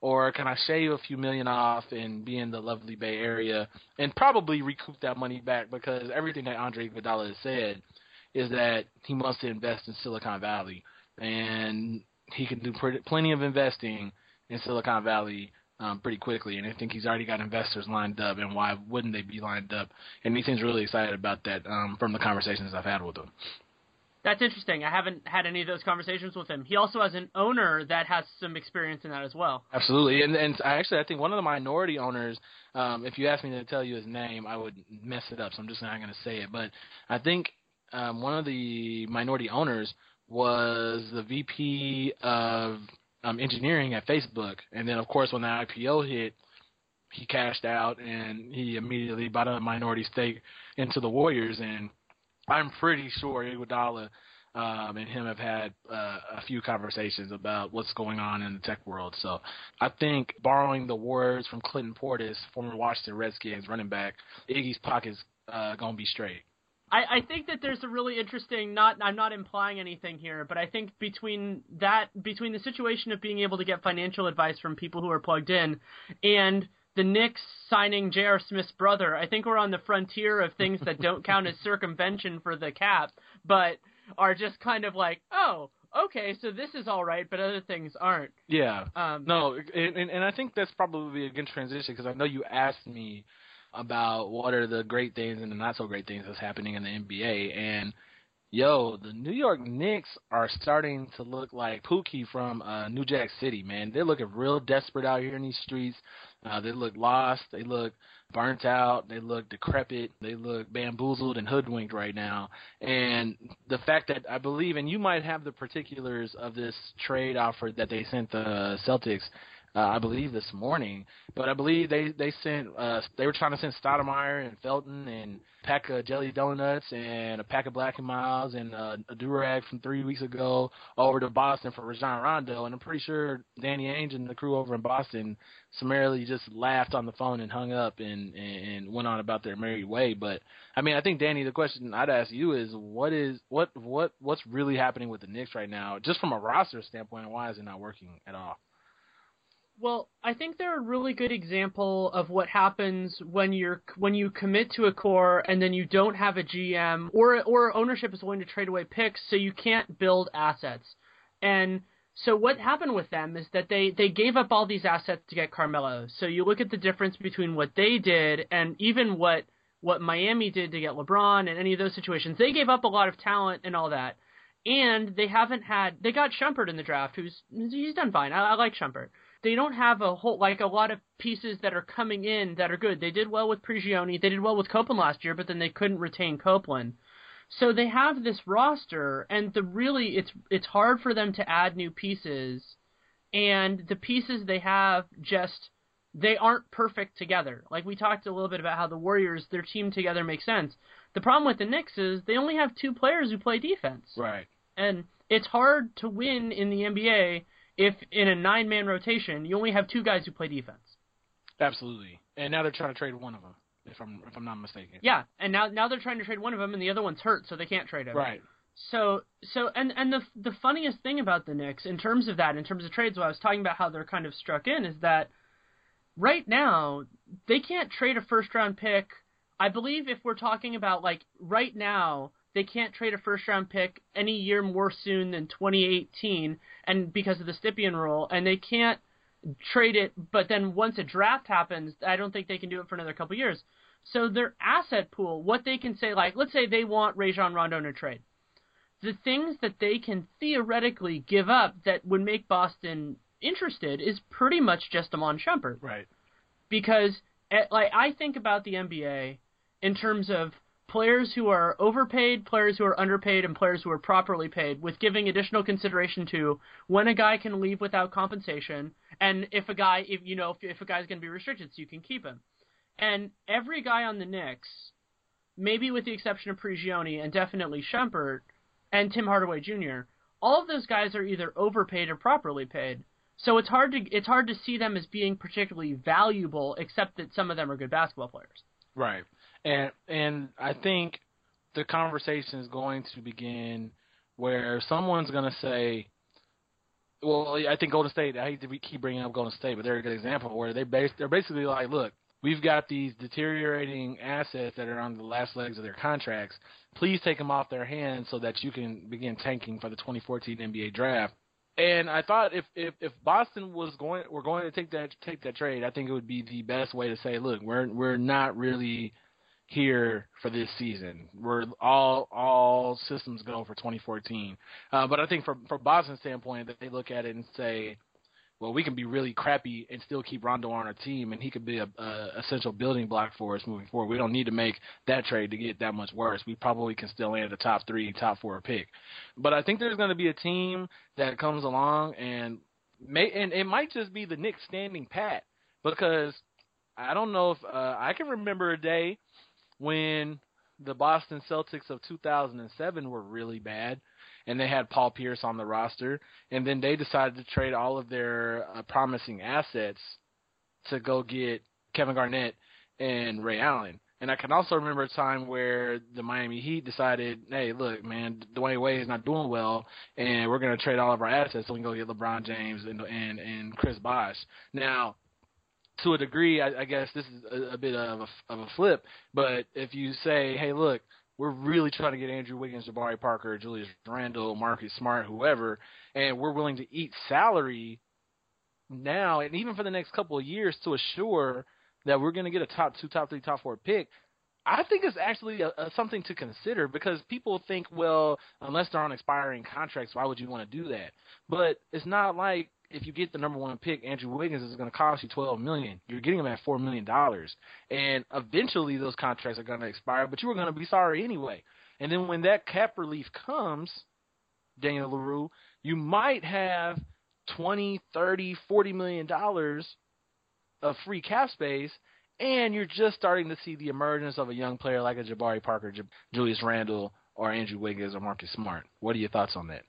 Or can I shave a few million off and be in the lovely Bay Area and probably recoup that money back because everything that Andre Iguodala has said is that he wants to invest in Silicon Valley and he can do plenty of investing in Silicon Valley um, pretty quickly, and I think he's already got investors lined up. And why wouldn't they be lined up? And he seems really excited about that um, from the conversations I've had with him.
That's interesting. I haven't had any of those conversations with him. He also has an owner that has some experience in that as well.
Absolutely, and and I actually I think one of the minority owners. Um, if you asked me to tell you his name, I would mess it up, so I'm just not going to say it. But I think um, one of the minority owners was the VP of um, engineering at Facebook, and then of course when the IPO hit, he cashed out and he immediately bought a minority stake into the Warriors. And I'm pretty sure Iguodala um, and him have had uh, a few conversations about what's going on in the tech world. So I think borrowing the words from Clinton Portis, former Washington Redskins running back, Iggy's pocket's uh, gonna be straight.
I, I think that there's a really interesting not I'm not implying anything here, but I think between that between the situation of being able to get financial advice from people who are plugged in and the Knicks signing J.R. Smith's brother, I think we're on the frontier of things that don't count as circumvention for the cap, but are just kind of like, oh, okay, so this is all right, but other things aren't.
Yeah. Um, no, and, and I think that's probably a good transition because I know you asked me about what are the great things and the not so great things that's happening in the NBA. And yo, the New York Knicks are starting to look like Pookie from uh, New Jack City, man. They're looking real desperate out here in these streets. Uh, they look lost. They look burnt out. They look decrepit. They look bamboozled and hoodwinked right now. And the fact that I believe, and you might have the particulars of this trade offer that they sent the Celtics uh, I believe this morning. But I believe they they sent uh, they were trying to send Stoudemire and Felton and a pack of jelly donuts and a pack of Black and Milds and uh, a durag from three weeks ago over to Boston for Rajon Rondo. And I'm pretty sure Danny Ainge and the crew over in Boston summarily just laughed on the phone and hung up and, and and went on about their merry way. But I mean, I think Danny, the question I'd ask you is, what is what what what's really happening with the Knicks right now, just from a roster standpoint? Why is it not working at all?
Well, I think they're a really good example of what happens when you're when you commit to a core and then you don't have a GM or or ownership is willing to trade away picks, so you can't build assets. And so what happened with them is that they they gave up all these assets to get Carmelo. So you look at the difference between what they did and even what what Miami did to get LeBron and any of those situations. They gave up a lot of talent and all that. And they haven't had they got Shumpert in the draft, who's he's done fine. I, I like Shumpert they don't have a whole like a lot of pieces that are coming in that are good. They did well with Prigioni, they did well with Copeland last year, but then they couldn't retain Copeland. So they have this roster, and the really it's it's hard for them to add new pieces, and the pieces they have just they aren't perfect together. Like we talked a little bit about how the Warriors their team together makes sense. The problem with the Knicks is they only have two players who play defense.
Right.
And it's hard to win in the NBA if in a nine man rotation you only have two guys who play defense.
Absolutely. And now they're trying to trade one of them. if I'm if I'm not mistaken.
Yeah, and now now they're trying to trade one of them, and the other one's hurt, so they can't trade him.
Right.
So so and and the the funniest thing about the Knicks in terms of that, in terms of trades, what I was talking about how they're kind of struck in is that right now they can't trade a first round pick. I believe if we're talking about like right now, they can't trade a first round pick any year more soon than 2018 and because of the Stepien rule and they can't trade it but then once a draft happens, I don't think they can do it for another couple years. So their asset pool, what they can say like let's say they want Rajon Rondo in a trade. The things that they can theoretically give up that would make Boston interested is pretty much just Iman Shumpert.
Right.
Because eh, like I think about the NBA in terms of players who are overpaid, players who are underpaid, and players who are properly paid, with giving additional consideration to when a guy can leave without compensation, and if a guy, if you know, if, if a guy's going to be restricted, so you can keep him. And every guy on the Knicks, maybe with the exception of Prigioni and definitely Shumpert and Tim Hardaway Jr., all of those guys are either overpaid or properly paid. So it's hard to it's hard to see them as being particularly valuable, except that some of them are good basketball players.
Right. And and I think the conversation is going to begin where someone's going to say, well, I think Golden State. I hate to keep bringing up Golden State, but they're a good example where they base, they're basically like, look, we've got these deteriorating assets that are on the last legs of their contracts. Please take them off their hands so that you can begin tanking for the 2014 NBA draft. And I thought if, if if Boston was going we're going to take that take that trade, I think it would be the best way to say, look, we're we're not really here for this season. We're all all systems go for 2014. Uh, but I think from from Boston's standpoint, that they look at it and say, well, we can be really crappy and still keep Rondo on our team, and he could be a, a essential building block for us moving forward. We don't need to make that trade to get that much worse. We probably can still land a top three, top four pick. But I think there's going to be a team that comes along and may, and it might just be the Knicks standing pat because I don't know if uh, I can remember a day when the Boston Celtics of 2007 were really bad and they had Paul Pierce on the roster, and then they decided to trade all of their uh, promising assets to go get Kevin Garnett and Ray Allen. And I can also remember a time where the Miami Heat decided, hey, look, man, Dwyane Wade is not doing well, and we're going to trade all of our assets so we can go get LeBron James and and, and Chris Bosh. Now, to a degree, I, I guess this is a, a bit of a, of a flip. But if you say, hey, look, we're really trying to get Andrew Wiggins, Jabari Parker, Julius Randle, Marcus Smart, whoever, and we're willing to eat salary now and even for the next couple of years to assure that we're going to get a top two, top three, top four pick. I think it's actually a, a, something to consider because people think, well, unless they're on expiring contracts, why would you want to do that? But it's not like if you get the number one pick, Andrew Wiggins is going to cost you twelve million. You're getting him at four million dollars, and eventually those contracts are going to expire. But you were going to be sorry anyway. And then when that cap relief comes, Daniel Leroux, you might have twenty, thirty, forty million dollars of free cap space, and you're just starting to see the emergence of a young player like a Jabari Parker, J- Julius Randle, or Andrew Wiggins or Marcus Smart. What are your thoughts on that?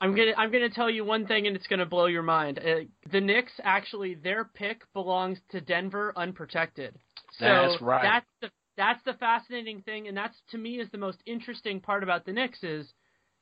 I'm gonna I'm gonna tell you one thing, and it's gonna blow your mind. Uh, the Knicks actually their pick belongs to Denver unprotected. So
that's right.
That's the that's the fascinating thing, and that's to me is the most interesting part about the Knicks is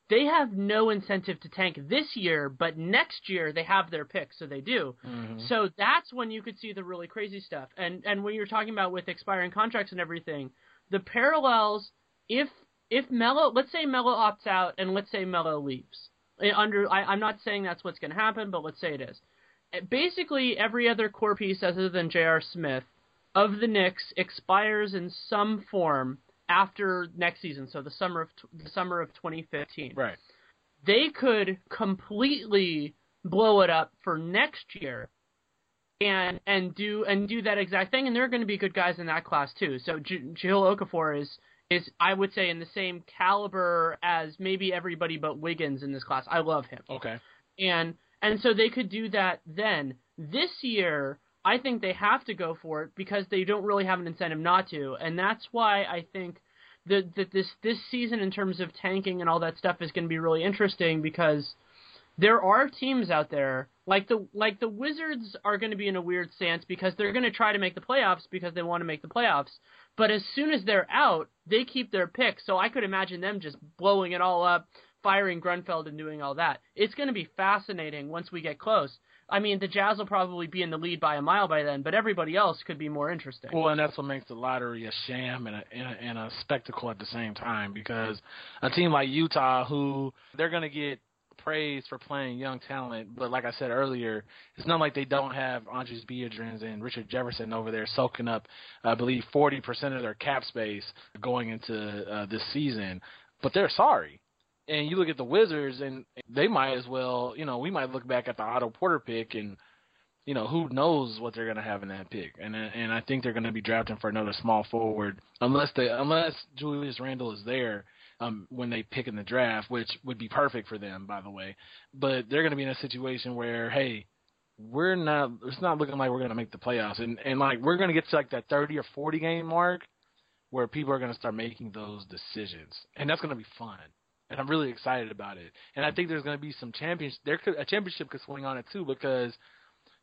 they have no incentive to tank this year, but next year they have their pick, so they do.
Mm-hmm.
So that's when you could see the really crazy stuff. And and when you're talking about with expiring contracts and everything, the parallels if if Melo, let's say Melo opts out, and let's say Melo leaves Eh, under I, I'm not saying that's what's going to happen, but let's say it is. Eh, basically, every other core piece other than J.R. Smith of the Knicks expires in some form after next season, so the summer of the summer of 2015.
Right.
They could completely blow it up for next year and and do and do that exact thing and there are going to be good guys in that class too. So J- Jahlil Okafor is is I would say in the same caliber as maybe everybody but Wiggins in this class. I love him.
Okay.
And and so they could do that then. This year, I think they have to go for it because they don't really have an incentive not to, and that's why I think that that this this season in terms of tanking and all that stuff is going to be really interesting because there are teams out there Like the like the Wizards are going to be in a weird stance because they're going to try to make the playoffs because they want to make the playoffs. But as soon as they're out, they keep their pick. So I could imagine them just blowing it all up, firing Grunfeld and doing all that. It's going to be fascinating once we get close. I mean, the Jazz will probably be in the lead by a mile by then, but everybody else could be more interesting.
Well, and that's what makes the lottery a sham and a, and a, and a spectacle at the same time because a team like Utah, who they're going to get praise for playing young talent, but like I said earlier, it's not like they don't have Andris Biedrins and Richard Jefferson over there soaking up, I believe, 40% of their cap space going into uh, this season. But they're sorry. And you look at the Wizards, and they might as well, you know, we might look back at the Otto Porter pick and you know, who knows what they're going to have in that pick, and and I think they're going to be drafting for another small forward unless they unless Julius Randle is there um, when they pick in the draft, which would be perfect for them, by the way. But they're going to be in a situation where, hey, we're not. It's not looking like we're going to make the playoffs, and and like we're going to get to like that thirty or forty game mark where people are going to start making those decisions, and that's going to be fun and I'm really excited about it. And I think there's going to be some champions. There could a championship could swing on it too because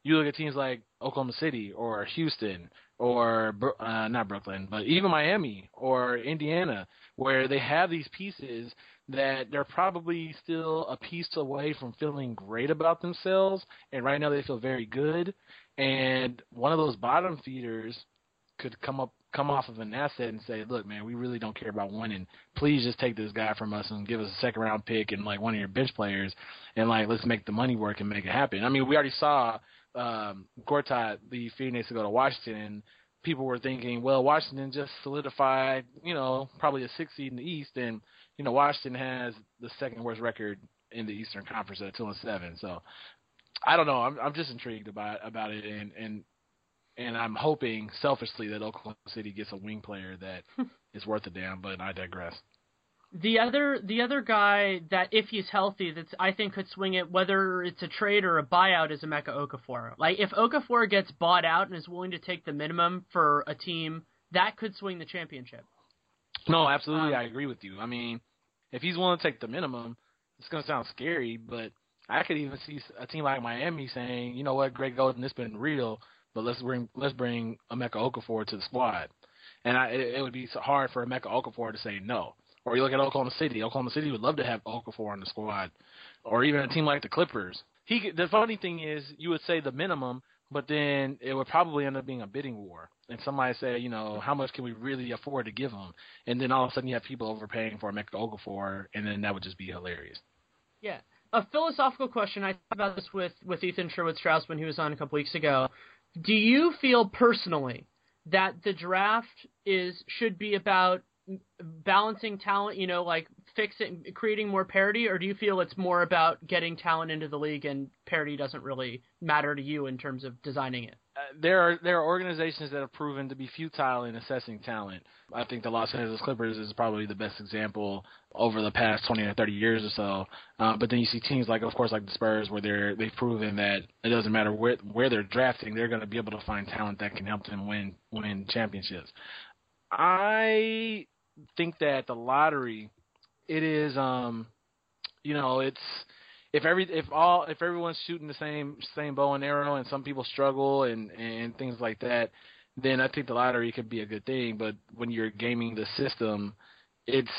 you look at teams like Oklahoma City or Houston or uh, not Brooklyn, but even Miami or Indiana, where they have these pieces that they're probably still a piece away from feeling great about themselves, and right now they feel very good. And one of those bottom feeders could come up come off of an asset and say, "Look, man, we really don't care about winning. Please just take this guy from us and give us a second round pick and like one of your bench players, and like let's make the money work and make it happen." I mean, we already saw um, Gortat leave Phoenix to go to Washington. And people were thinking, well, Washington just solidified, you know, probably a six seed in the East, and you know, Washington has the second worst record in the Eastern Conference at two and seven. So I don't know. I'm I'm just intrigued about about it, and and and I'm hoping selfishly that Oklahoma City gets a wing player that is worth a damn. But I digress.
The other the other guy that if he's healthy that I think could swing it whether it's a trade or a buyout is Emeka Okafor. Like if Okafor gets bought out and is willing to take the minimum for a team, that could swing the championship.
No, absolutely, um, I agree with you. I mean, if he's willing to take the minimum, it's going to sound scary, but I could even see a team like Miami saying, you know what, Greg Oden, this been real, but let's bring let's bring Emeka Okafor to the squad, and I, it, it would be hard for Emeka Okafor to say no. Or you look at Oklahoma City. Oklahoma City would love to have Okafor on the squad, or even a team like the Clippers. He the funny thing is, you would say the minimum, but then it would probably end up being a bidding war. And somebody say, you know, how much can we really afford to give him? And then all of a sudden you have people overpaying for Emeka Okafor, and then that would just be hilarious.
Yeah. A philosophical question. I talked about this with, with Ethan Sherwood Strauss when he was on a couple weeks ago. Do you feel personally that the draft is should be about balancing talent, you know, like fixing, creating more parity, or do you feel it's more about getting talent into the league and parity doesn't really matter to you in terms of designing it?
Uh, there are there are organizations that have proven to be futile in assessing talent. I think the Los Angeles Clippers is probably the best example over the past 20 or 30 years or so. Uh, but then you see teams like, of course, like the Spurs, where they're they've proven that it doesn't matter where where they're drafting, they're going to be able to find talent that can help them win win championships. I think that the lottery, it is, um, you know, it's if every if all if everyone's shooting the same same bow and arrow, and some people struggle and and things like that, then I think the lottery could be a good thing. But when you're gaming the system, it's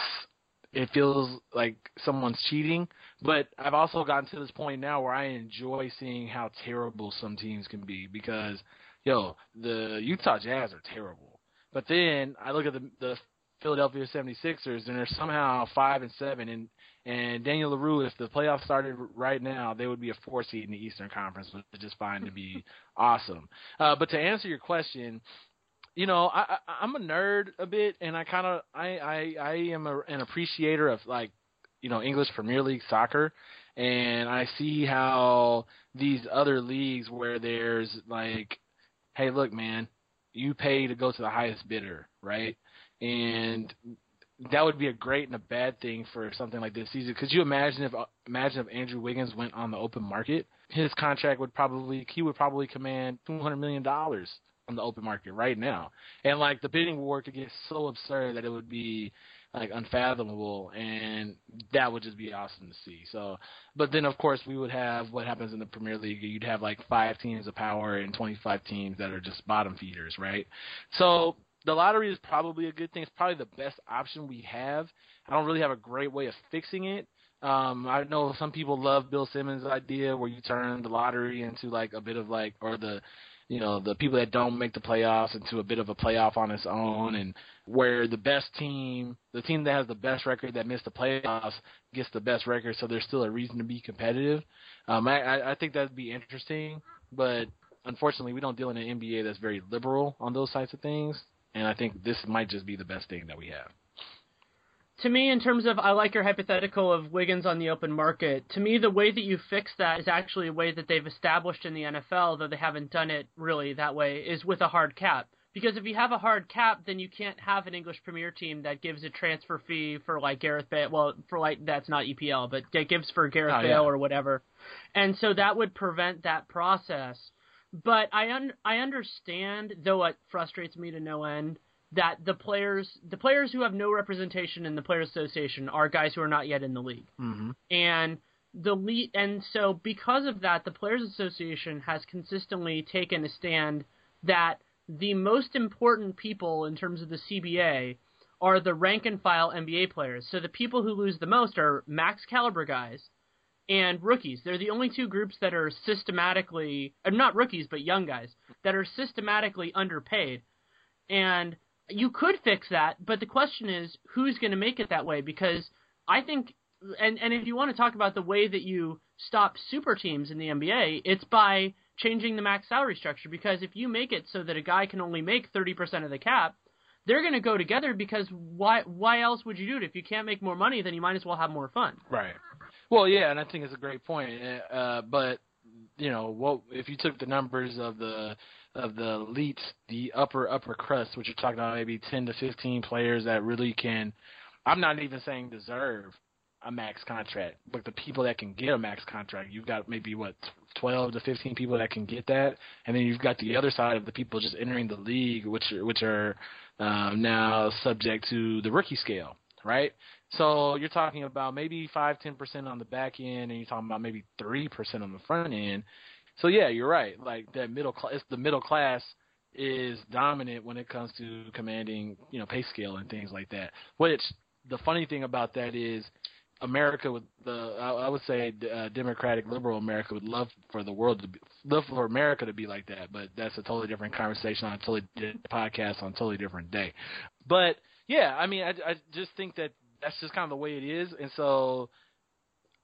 it feels like someone's cheating. But I've also gotten to this point now where I enjoy seeing how terrible some teams can be because, yo, the Utah Jazz are terrible. But then I look at the the Philadelphia 76ers, and they're somehow five and seven. And and Daniel Leroux, if the playoffs started right now, they would be a four seed in the Eastern Conference, which is just fine to be awesome. Uh, but to answer your question, you know, I, I I'm a nerd a bit, and I kind of I I I am a, an appreciator of like you know English Premier League soccer, and I see how these other leagues where there's like, hey, look, man, you pay to go to the highest bidder, right? And that would be a great and a bad thing for something like this season. Could you imagine if uh, imagine if Andrew Wiggins went on the open market? His contract would probably he would probably command two hundred million dollars on the open market right now. And like the bidding war could get so absurd that it would be like unfathomable and that would just be awesome to see. So but then of course we would have what happens in the Premier League. You'd have like five teams of power and twenty five teams that are just bottom feeders, right? So the lottery is probably a good thing. It's probably the best option we have. I don't really have a great way of fixing it. Um, I know some people love Bill Simmons' idea where you turn the lottery into like a bit of like, or the, you know, the people that don't make the playoffs into a bit of a playoff on its own, and where the best team, the team that has the best record that missed the playoffs, gets the best record, so there's still a reason to be competitive. Um, I, I think that'd be interesting, but unfortunately, we don't deal in an NBA that's very liberal on those types of things, and I think this might just be the best thing that we have
to me, in terms of I like your hypothetical of Wiggins on the open market, to me, the way that you fix that is actually a way that they've established in the NFL, though they haven't done it really that way, is with a hard cap. Because if you have a hard cap, then you can't have an English Premier team that gives a transfer fee for like Gareth Bale. Well, for like that's not EPL, but that gives for Gareth
oh,
Bale
yeah.
or whatever, and so that would prevent that process. But I un- I understand, though it frustrates me to no end, that the players the players who have no representation in the players association are guys who are not yet in the league
mm-hmm.
and the lead and so because of that the players association has consistently taken a stand that the most important people in terms of the CBA are the rank and file NBA players so the people who lose the most are max caliber guys and rookies they're the only two groups that are systematically uh, not rookies but young guys that are systematically underpaid and you could fix that, but the question is who's going to make it that way? Because I think, and and if you want to talk about the way that you stop super teams in the NBA, it's by changing the max salary structure. Because if you make it so that a guy can only make thirty percent of the cap, they're going to go together. Because why why else would you do it? If you can't make more money, then you might as well have more fun.
Right. Well, yeah, and I think it's a great point. Uh, but you know, what if you took the numbers of the of the elite, the upper upper crust, which you're talking about maybe 10 to 15 players that really can. I'm not even saying deserve a max contract, but the people that can get a max contract, you've got maybe what 12 to 15 people that can get that, and then you've got the other side of the people just entering the league, which which are um, now subject to the rookie scale, right? So you're talking about maybe five, ten percent on the back end, and you're talking about maybe three percent on the front end. So yeah, you're right. Like that middle class, the middle class is dominant when it comes to commanding, you know, pay scale and things like that. Which the funny thing about that is America would the I, would say uh, democratic liberal America would love for the world to be love for America to be like that, but that's a totally different conversation on a totally different podcast on a totally different day. But yeah, I mean, I, I just think that that's just kind of the way it is, and so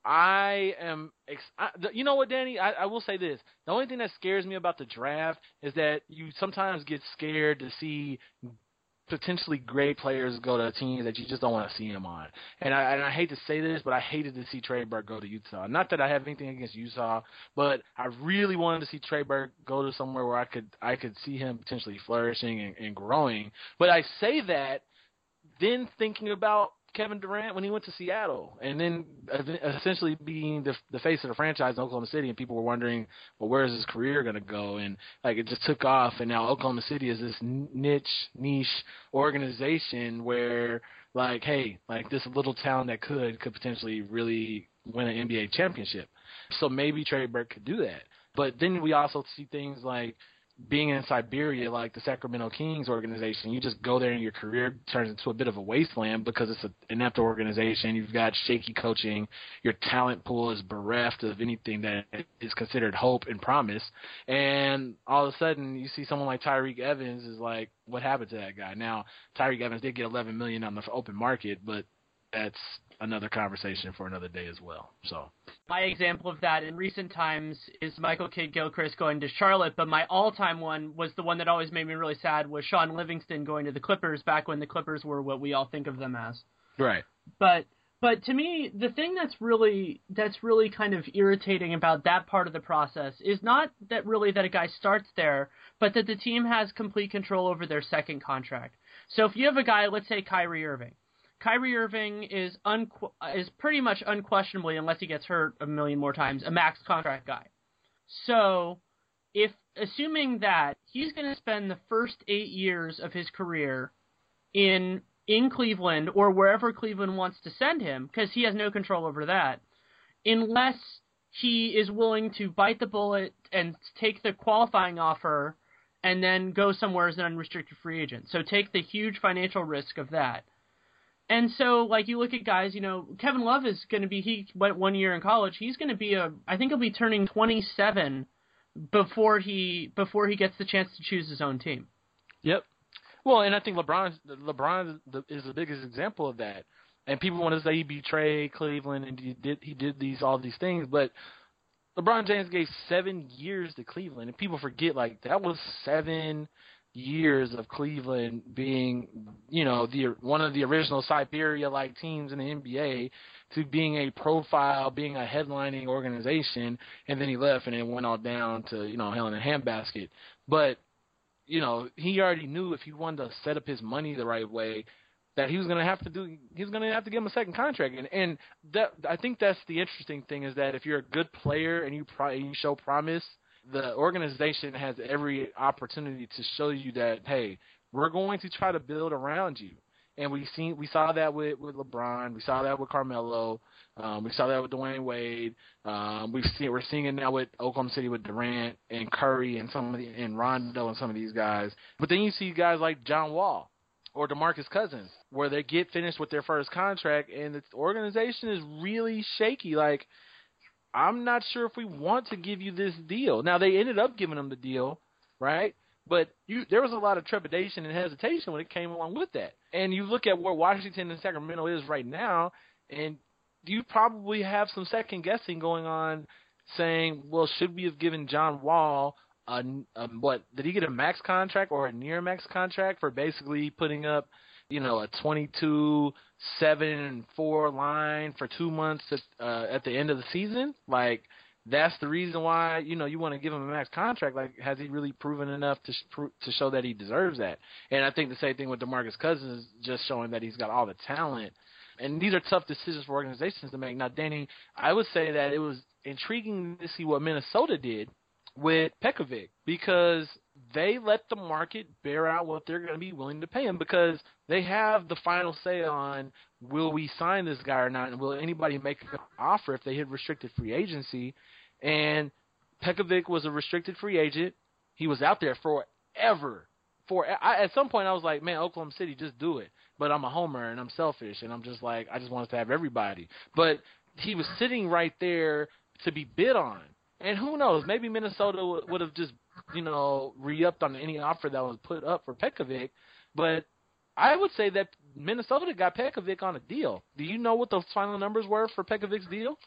I am, ex- I, you know what, Danny? I, I will say this: the only thing that scares me about the draft is that you sometimes get scared to see potentially great players go to teams that you just don't want to see them on. And I and I hate to say this, but I hated to see Trey Burke go to Utah. Not that I have anything against Utah, but I really wanted to see Trey Burke go to somewhere where I could I could see him potentially flourishing and, and growing. But I say that then thinking about Kevin Durant when he went to Seattle, and then essentially being the the face of the franchise in Oklahoma City, and people were wondering, well, where is his career going to go? And like it just took off, and now Oklahoma City is this niche niche organization where like, hey, like this little town that could could potentially really win an NBA championship. So maybe Trey Burke could do that. But then we also see things like being in Siberia, like the Sacramento Kings organization, you just go there and your career turns into a bit of a wasteland because it's an inept organization. You've got shaky coaching. Your talent pool is bereft of anything that is considered hope and promise. And all of a sudden, you see someone like Tyreke Evans is like, what happened to that guy? Now, Tyreke Evans did get 11 million on the open market, but that's another conversation for another day as well. So
my example of that in recent times is Michael Kidd Gilchrist going to Charlotte, but my all-time one was the one that always made me really sad was Shaun Livingston going to the Clippers back when the Clippers were what we all think of them as.
Right.
But but to me, the thing that's really that's really kind of irritating about that part of the process is not that really that a guy starts there, but that the team has complete control over their second contract. So if you have a guy, let's say Kyrie Irving, Kyrie Irving is unqu- is pretty much unquestionably, unless he gets hurt a million more times, a max contract guy. So, if assuming that he's going to spend the first eight years of his career in in Cleveland or wherever Cleveland wants to send him, because he has no control over that, unless he is willing to bite the bullet and take the qualifying offer and then go somewhere as an unrestricted free agent. So take the huge financial risk of that. And so, like you look at guys, you know, Kevin Love is going to be. He went one year in college. He's going to be a. I think he'll be turning 27 before he before he gets the chance to choose his own team.
Yep. Well, and I think LeBron LeBron is the biggest example of that. And people want to say he betrayed Cleveland and he did he did these all these things, but LeBron James gave seven years to Cleveland, and people forget like that was seven years of Cleveland being, you know, the one of the original Siberia-like teams in the NBA to being a profile, being a headlining organization, and then he left and it went all down to you know hell in a handbasket. But you know, he already knew if he wanted to set up his money the right way, that he was going to have to do. He was going to have to give him a second contract, and and that I think that's the interesting thing is that if you're a good player and you pro, you show promise, the organization has every opportunity to show you that hey, we're going to try to build around you. And we seen we saw that with with LeBron, we saw that with Carmelo, um, we saw that with Dwyane Wade. Um, we've seen we're seeing it now with Oklahoma City with Durant and Curry and some of the and Rondo and some of these guys. But then you see guys like John Wall or DeMarcus Cousins where they get finished with their first contract and the organization is really shaky. Like I'm not sure if we want to give you this deal. Now they ended up giving them the deal, right? But you, there was a lot of trepidation and hesitation when it came along with that. And you look at where Washington and Sacramento is right now, and you probably have some second guessing going on, saying, well, should we have given John Wall a, a what? Did he get a max contract or a near max contract for basically putting up, you know, a 22, seven and four line for two months at, uh, at the end of the season? Like that's the reason why you know you want to give him a max contract. Like, has he really proven enough to sh- to show that he deserves that? And I think the same thing with Demarcus Cousins, just showing that he's got all the talent and these are tough decisions for organizations to make. Now, Danny, I would say that it was intriguing to see what Minnesota did with Pekovic because they let the market bear out what they're going to be willing to pay him because they have the final say on will we sign this guy or not, and will anybody make an offer if they hit restricted free agency. And Pekovic was a restricted free agent. He was out there forever. For I, at some point, I was like, man, Oklahoma City, just do it but I'm a homer and I'm selfish and I'm just like I just want us to have everybody. But he was sitting right there to be bid on. And who knows? Maybe Minnesota would have just, you know, re-upped on any offer that was put up for Pekovic. But I would say that Minnesota got Pekovic on a deal. Do you know what the final numbers were for Pekovic's deal?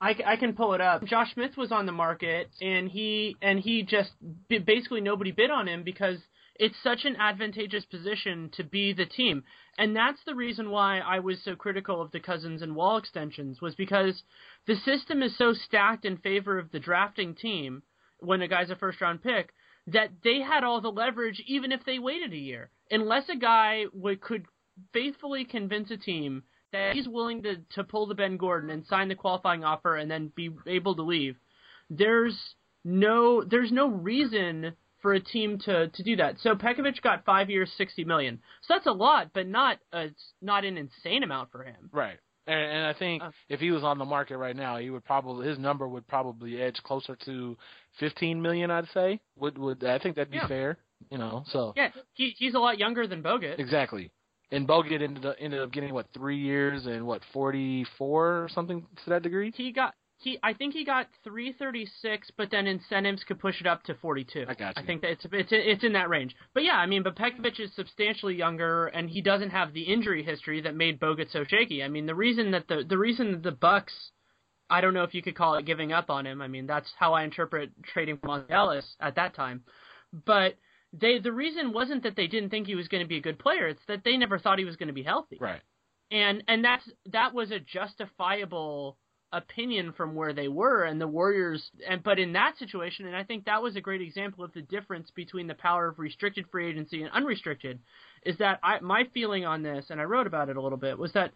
I, I can pull it up. Josh Smith was on the market, and he and he just basically nobody bid on him because it's such an advantageous position to be the team. And that's the reason why I was so critical of the Cousins and Wall extensions was because the system is so stacked in favor of the drafting team when a guy's a first round pick that they had all the leverage even if they waited a year. Unless a guy would, could faithfully convince a team that he's willing to, to pull the Ben Gordon and sign the qualifying offer and then be able to leave, there's no there's no reason for a team to to do that. So Pekovic got five years, sixty million. So that's a lot, but not a not an insane amount for him.
Right. And, and I think uh, if he was on the market right now, he would probably his number would probably edge closer to fifteen million. I'd say. Would would I think that'd be
yeah.
fair? You know. So
yeah, he he's a lot younger than Bogut.
Exactly. And Bogut ended up ended up getting what three years and what forty four or something to that degree.
He got he I think he got 336, but then incentives could push it up to 42.
I got you.
I think that it's it's it's in that range. But yeah, I mean, but Pekovic is substantially younger, and he doesn't have the injury history that made Bogut so shaky. I mean, the reason that the the reason that the Bucks, I don't know if you could call it giving up on him. I mean, that's how I interpret trading for Ellis at that time. But they the reason wasn't that they didn't think he was going to be a good player. It's that they never thought he was going to be healthy.
Right.
And and that's that was a justifiable opinion from where they were and the Warriors and but in that situation and I think that was a great example of the difference between the power of restricted free agency and unrestricted is that I my feeling on this and I wrote about it a little bit was that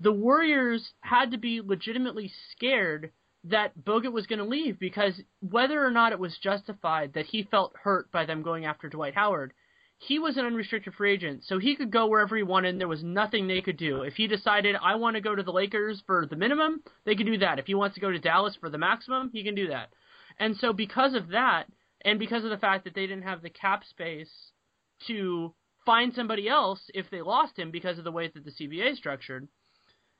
the Warriors had to be legitimately scared that Bogut was going to leave because whether or not it was justified that he felt hurt by them going after Dwight Howard, he was an unrestricted free agent, so he could go wherever he wanted. And there was nothing they could do. If he decided I want to go to the Lakers for the minimum, they could do that. If he wants to go to Dallas for the maximum, he can do that. And so because of that, and because of the fact that they didn't have the cap space to find somebody else if they lost him because of the way that the CBA is structured,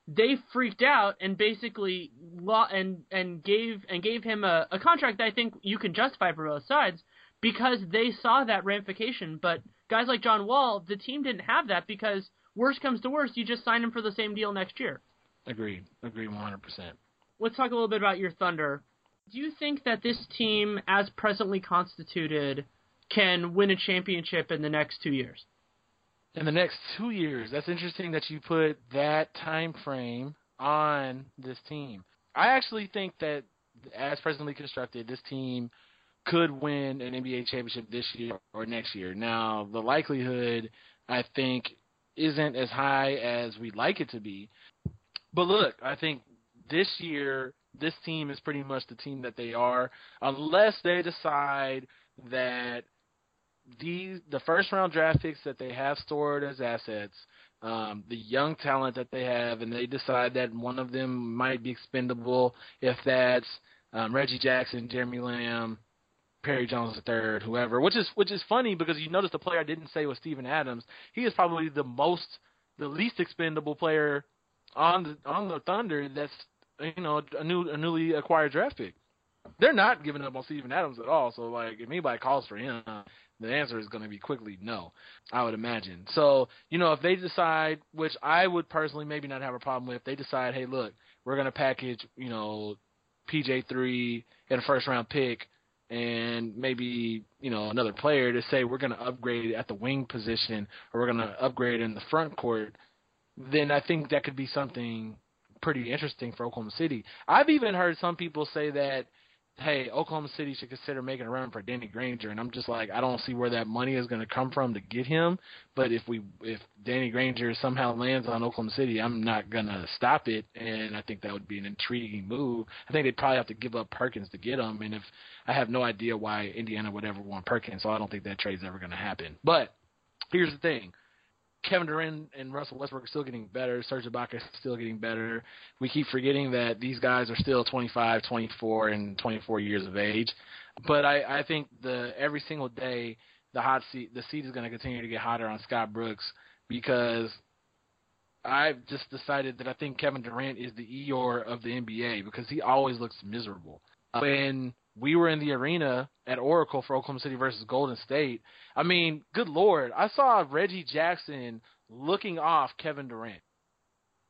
they freaked out and basically lo- and and gave and gave him a, a contract that I think you can justify for both sides because they saw that ramification. But guys like John Wall, the team didn't have that because worst comes to worst, you just sign him for the same deal next year.
Agreed. Agreed 100%.
Let's talk a little bit about your Thunder. Do you think that this team, as presently constituted, can win a championship in the next two years?
In the next two years, that's interesting that you put that time frame on this team. I actually think that, as presently constructed, this team could win an NBA championship this year or next year. Now, the likelihood, I think, isn't as high as we'd like it to be. But look, I think this year this team is pretty much the team that they are, unless they decide that these the first round draft picks that they have stored as assets, um, the young talent that they have, and they decide that one of them might be expendable. If that's um, Reggie Jackson, Jeremy Lamb, Perry Jones III, whoever, which is which is funny because you notice the player I didn't say was Steven Adams. He is probably the most, the least expendable player on the on the Thunder. That's you know a new a newly acquired draft pick. They're not giving up on Steven Adams at all. So like if anybody calls for him, the answer is going to be quickly no. I would imagine. So you know if they decide, which I would personally maybe not have a problem with, they decide, hey look, we're going to package you know PJ three and a first round pick and maybe you know another player to say we're going to upgrade at the wing position or we're going to upgrade in the front court, then I think that could be something pretty interesting for Oklahoma City. I've even heard some people say that hey, Oklahoma City should consider making a run for Danny Granger, and I'm just like, I don't see where that money is going to come from to get him. But if we, if Danny Granger somehow lands on Oklahoma City, I'm not going to stop it, and I think that would be an intriguing move. I think they'd probably have to give up Perkins to get him, and if I have no idea why Indiana would ever want Perkins, so I don't think that trade's ever going to happen. But here's the thing. Kevin Durant and Russell Westbrook are still getting better. Serge Ibaka is still getting better. We keep forgetting that these guys are still 25, 24, and 24 years of age. But I, I think the every single day the hot seat the seat is going to continue to get hotter on Scott Brooks because I've just decided that I think Kevin Durant is the Eeyore of the NBA because he always looks miserable. When we were in the arena at Oracle for Oklahoma City versus Golden State. I mean, good lord, I saw Reggie Jackson looking off Kevin Durant.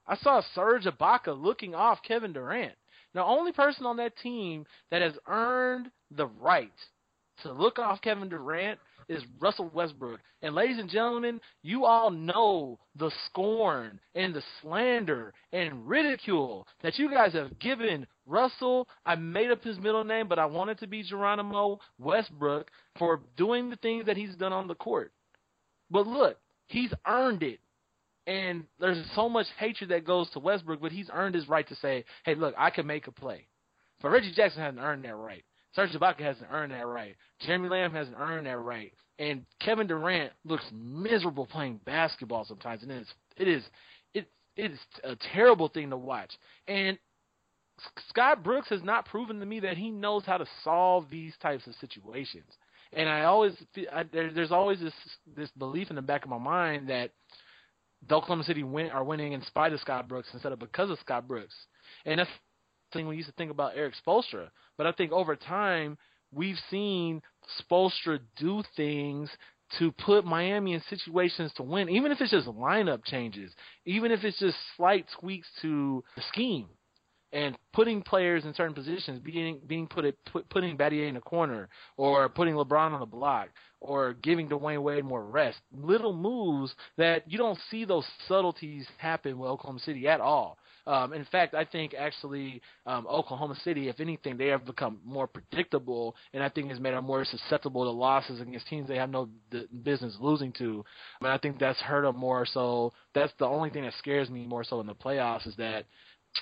I saw Serge Ibaka looking off Kevin Durant. The only person on that team that has earned the right to look off Kevin Durant is Russell Westbrook. And ladies and gentlemen, you all know the scorn and the slander and ridicule that you guys have given Russell. I made up his middle name, but I wanted to be Geronimo Westbrook for doing the things that he's done on the court. But look, he's earned it. And there's so much hatred that goes to Westbrook, but he's earned his right to say, hey, look, I can make a play. But Reggie Jackson hasn't earned that right. Serge Ibaka hasn't earned that right. Jeremy Lamb hasn't earned that right. And Kevin Durant looks miserable playing basketball sometimes, and it is it is it it is a terrible thing to watch. And Scott Brooks has not proven to me that he knows how to solve these types of situations. And I always I, there, there's always this this belief in the back of my mind that the Oklahoma City win, are winning in spite of Scott Brooks instead of because of Scott Brooks. And that's the thing we used to think about Erik Spoelstra. But I think over time we've seen Spoelstra do things to put Miami in situations to win, even if it's just lineup changes, even if it's just slight tweaks to the scheme and putting players in certain positions, being being put it put, putting Battier in a corner, or putting LeBron on the block, or giving Dwyane Wade more rest. Little moves that you don't see those subtleties happen with Oklahoma City at all. Um, in fact, I think actually um, Oklahoma City, if anything, they have become more predictable, and I think has made them more susceptible to losses against teams they have no business losing to. Mean, I think that's hurt them more. So that's the only thing that scares me more so in the playoffs is that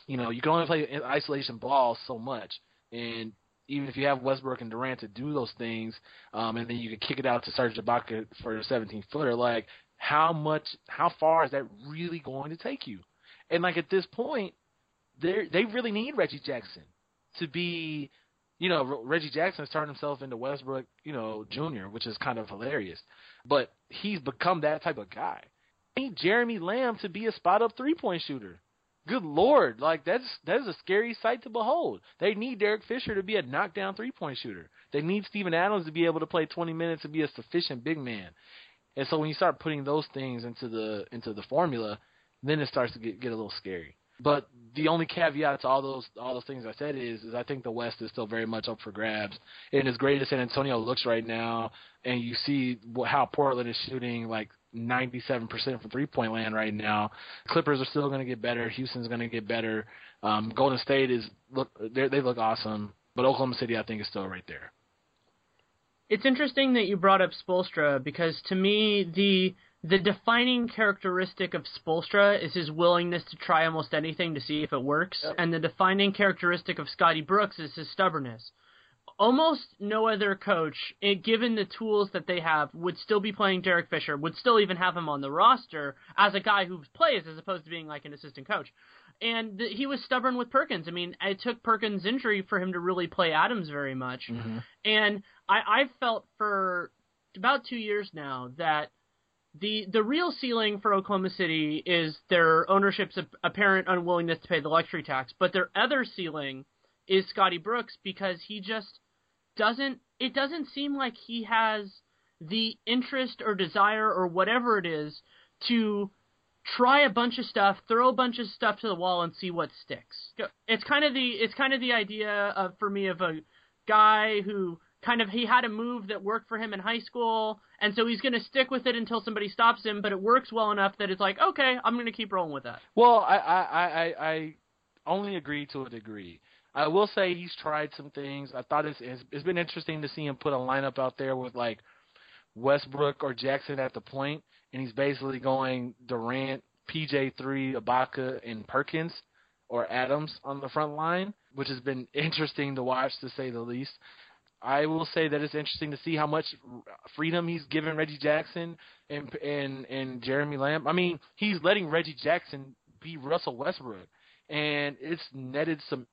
you know, you can only play isolation ball so much, and even if you have Westbrook and Durant to do those things, um, and then you can kick it out to Serge Ibaka for a 17 footer, like how much, how far is that really going to take you? And like at this point, they they really need Reggie Jackson to be, you know, Reggie Jackson has turned himself into Westbrook, you know, Jr., which is kind of hilarious, but he's become that type of guy. Need Jeremy Lamb to be a spot up three point shooter. Good lord, like that's that's a scary sight to behold. They need Derek Fisher to be a knockdown three point shooter. They need Steven Adams to be able to play 20 minutes to be a sufficient big man. And so when you start putting those things into the into the formula, then it starts to get get a little scary. But the only caveat to all those all those things I said is is I think the West is still very much up for grabs. And as great as San Antonio looks right now, and you see how Portland is shooting like 97% from three point land right now. Clippers are still going to get better. Houston's going to get better. Um, Golden State is look they look awesome, but Oklahoma City I think is still right there.
It's interesting that you brought up Spoelstra because to me the the defining characteristic of Spoelstra is his willingness to try almost anything to see if it works, yep. and the defining characteristic of Scotty Brooks is his stubbornness almost no other coach, eh, given the tools that they have, would still be playing Derek Fisher, would still even have him on the roster as a guy who plays as opposed to being like an assistant coach. And th- he was stubborn with Perkins. I mean, it took Perkins' injury for him to really play Adams very much. Mm-hmm. And I, I've felt for about two years now that the the real ceiling for Oklahoma City is their ownership's apparent unwillingness to pay the luxury tax, but their other ceiling is Scotty Brooks because he just doesn't it doesn't seem like he has the interest or desire or whatever it is to try a bunch of stuff, throw a bunch of stuff to the wall and see what sticks. It's kind of the it's kind of the idea of for me of a guy who kind of he had a move that worked for him in high school and so he's going to stick with it until somebody stops him but it works well enough that it's like okay i'm going to keep rolling with that.
Well i i i i only agree to a degree I will say he's tried some things. I thought it's it's been interesting to see him put a lineup out there with like Westbrook or Jackson at the point, and he's basically going Durant, PJ three, Ibaka, and Perkins or Adams on the front line, which has been interesting to watch to say the least. I will say that it's interesting to see how much freedom he's given Reggie Jackson and and and Jeremy Lamb. I mean, he's letting Reggie Jackson be Russell Westbrook, and it's netted some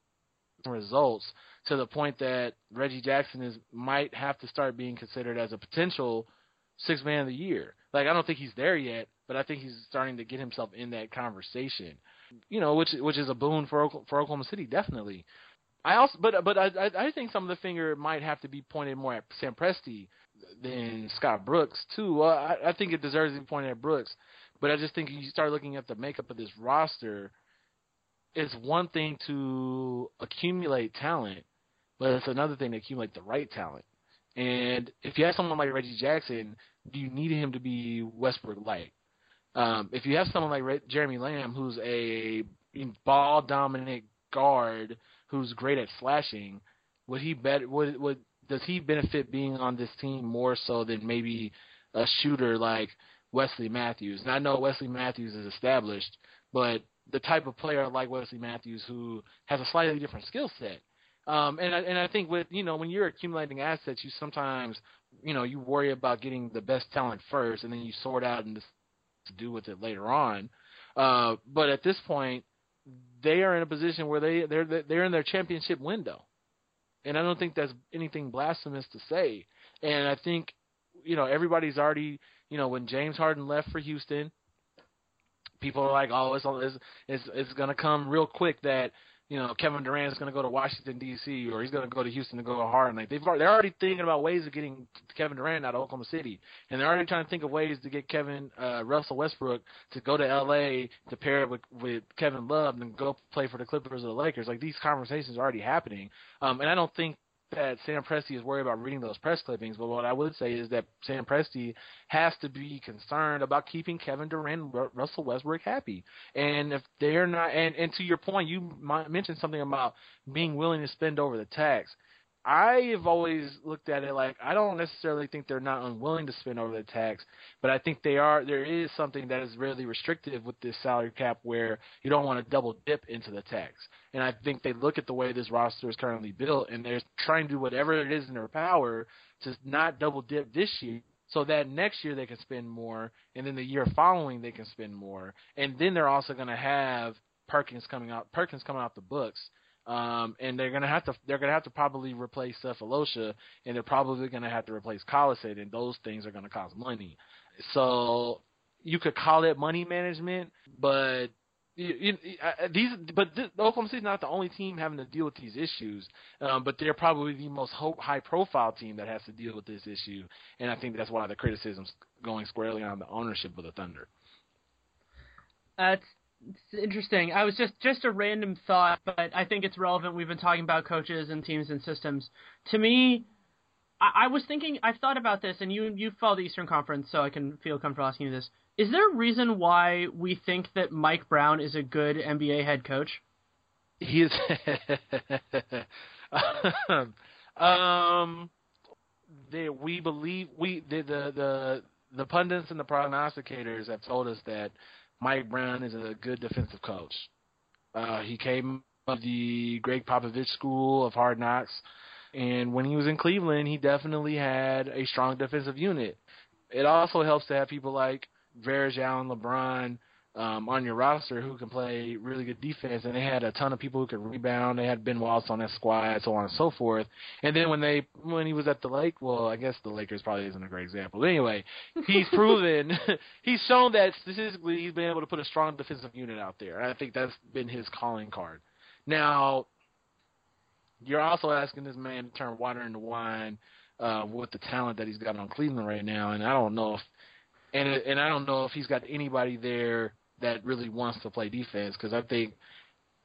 results to the point that Reggie Jackson is might have to start being considered as a potential six man of the year. Like I don't think he's there yet, but I think he's starting to get himself in that conversation. You know, which which is a boon for for Oklahoma City definitely. I also, but but I I think some of the finger might have to be pointed more at Sam Presti than Scott Brooks too. I, I think it deserves to be pointed at Brooks, but I just think you start looking at the makeup of this roster it's one thing to accumulate talent, but it's another thing to accumulate the right talent. And if you have someone like Reggie Jackson, do you need him to be Westbrook light? Um, if you have someone like Re- Jeremy Lamb, who's a ball dominant guard who's great at slashing, would he bet would would does he benefit being on this team more so than maybe a shooter like Wesley Matthews? And I know Wesley Matthews is established, but the type of player like Wesley Matthews who has a slightly different skill set. Um, and I, and I think with you know when you're accumulating assets, you sometimes you know you worry about getting the best talent first, and then you sort out and to do with it later on. Uh, but at this point, they are in a position where they they're they're in their championship window, and I don't think that's anything blasphemous to say. And I think you know everybody's already you know when James Harden left for Houston, people are like, oh, it's it's it's, it's going to come real quick that you know Kevin Durant is going to go to Washington D.C. or he's going to go to Houston to go to Harden. Like they've they're already thinking about ways of getting Kevin Durant out of Oklahoma City, and they're already trying to think of ways to get Kevin uh, Russell Westbrook to go to L.A. to pair with with Kevin Love and go play for the Clippers or the Lakers. Like these conversations are already happening, um, and I don't think that Sam Presti is worried about reading those press clippings, but what I would say is that Sam Presti has to be concerned about keeping Kevin Durant and Russell Westbrook happy. And if they're not, and, and to your point, you mentioned something about being willing to spend over the tax. I've always looked at it like I don't necessarily think they're not unwilling to spend over the tax, but I think they are. There is something that is really restrictive with this salary cap where you don't want to double dip into the tax. And I think they look at the way this roster is currently built, and they're trying to do whatever it is in their power to not double dip this year so that next year they can spend more, and then the year following they can spend more, and then they're also going to have Perkins coming out, Perkins coming out the books, um, and they're gonna have to they're gonna have to probably replace Sefolosha, and they're probably gonna have to replace Collison, and those things are gonna cost money. So you could call it money management, but you, you, uh, these, but this, Oklahoma City's not the only team having to deal with these issues, um, but they're probably the most high-profile team that has to deal with this issue, and I think that's why the criticism's going squarely on the ownership of the Thunder.
That's it's interesting. I was just just a random thought, but I think it's relevant. We've been talking about coaches and teams and systems. To me, I, I was thinking. I've thought about this, and you you follow the Eastern Conference, so I can feel comfortable asking you this. Is there a reason why we think that Mike Brown is a good NBA head coach?
He is. um, they, we believe we the, the the the pundits and the prognosticators have told us that Mike Brown is a good defensive coach. Uh, he came of the Gregg Popovich School of Hard Knocks, and when he was in Cleveland, he definitely had a strong defensive unit. It also helps to have people like Varejao and LeBron um, on your roster who can play really good defense, and they had a ton of people who could rebound. They had Ben Wallace on that squad, so on and so forth. And then when they when he was at the Lake, well, I guess the Lakers probably isn't a great example. But anyway, he's proven he's shown that statistically he's been able to put a strong defensive unit out there. And I think that's been his calling card. Now, you're also asking this man to turn water into wine uh, with the talent that he's got on Cleveland right now, and I don't know if and and I don't know if he's got anybody there that really wants to play defense because I think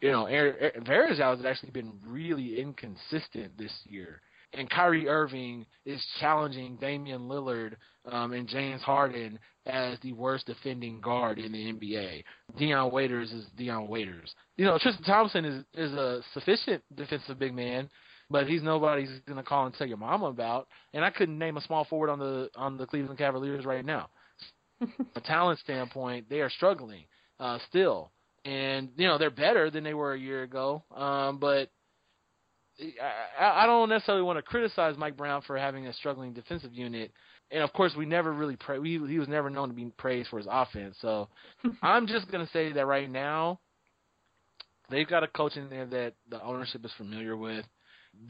you know Varejao has actually been really inconsistent this year. And Kyrie Irving is challenging Damian Lillard um, and James Harden as the worst defending guard in the NBA. Dion Waiters is Dion Waiters. You know, Tristan Thompson is is a sufficient defensive big man, but he's nobody's gonna call and tell your mama about. And I couldn't name a small forward on the on the Cleveland Cavaliers right now. A talent standpoint, they are struggling uh, still, and you know they're better than they were a year ago. Um, but I, I don't necessarily want to criticize Mike Brown for having a struggling defensive unit. And of course, we never really pra- we, he was never known to be praised for his offense. So I'm just gonna say that right now, they've got a coach in there that the ownership is familiar with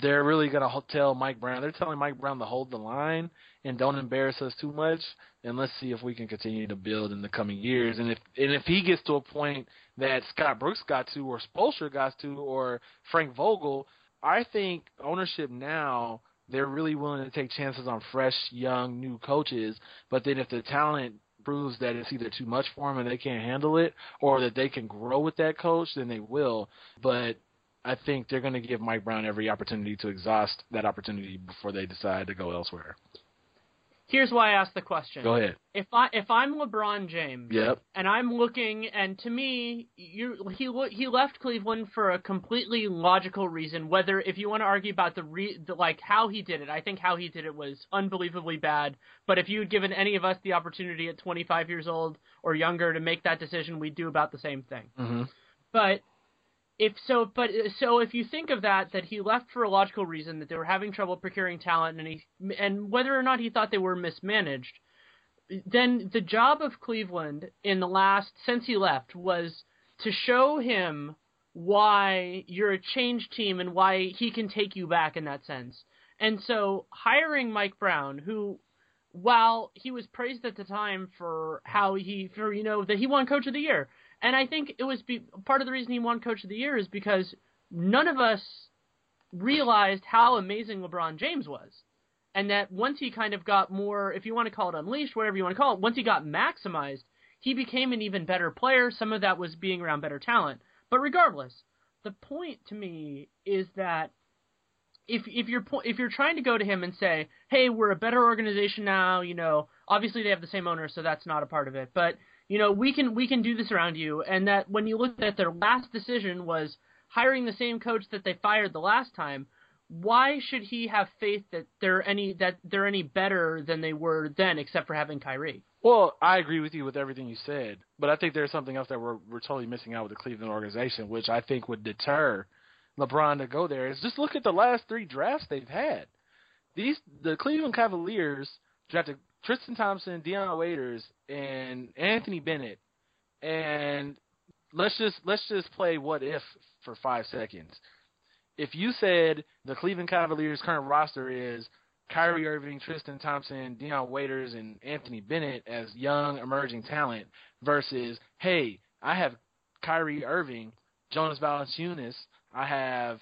they're really going to tell Mike Brown. They're telling Mike Brown to hold the line and don't embarrass us too much. And let's see if we can continue to build in the coming years. And if and if he gets to a point that Scott Brooks got to, or Spoelstra got to, or Frank Vogel, I think ownership now they're really willing to take chances on fresh, young, new coaches. But then if the talent proves that it's either too much for them and they can't handle it, or that they can grow with that coach, then they will. But I think they're going to give Mike Brown every opportunity to exhaust that opportunity before they decide to go elsewhere.
Here's why I asked the question.
Go ahead.
If I if I'm LeBron James,
yep.
and I'm looking, and to me, you he he left Cleveland for a completely logical reason. Whether if you want to argue about the, re, the like how he did it, I think how he did it was unbelievably bad. But if you had given any of us the opportunity at 25 years old or younger to make that decision, we'd do about the same thing.
Mm-hmm.
But if so, but so if you think of that, that he left for a logical reason, that they were having trouble procuring talent, and he and whether or not he thought they were mismanaged, then the job of Cleveland in the last since he left was to show him why you're a changed team and why he can take you back in that sense. And so hiring Mike Brown, who while he was praised at the time for how he for you know that he won coach of the year and I think it was be, part of the reason he won Coach of the Year is because none of us realized how amazing LeBron James was. And that once he kind of got more, if you want to call it unleashed, whatever you want to call it, once he got maximized, he became an even better player. Some of that was being around better talent. But regardless, the point to me is that if if you're if you're trying to go to him and say, "Hey, we're a better organization now," you know, obviously they have the same owner, so that's not a part of it. But you know, we can we can do this around you, and that when you look at their last decision was hiring the same coach that they fired the last time. why should he have faith that they're any that they're any better than they were then, except for having Kyrie?
Well, I agree with you with everything you said, but I think there's something else that we're we're totally missing out with the Cleveland organization, which I think would deter LeBron to go there. Is just look at the last three drafts they've had. These the Cleveland Cavaliers drafted Tristan Thompson, Dion Waiters, and Anthony Bennett, and let's just let's just play what if for five seconds. If you said the Cleveland Cavaliers current roster is Kyrie Irving, Tristan Thompson, Dion Waiters, and Anthony Bennett as young emerging talent versus, hey, I have Kyrie Irving, Jonas Valanciunas, I have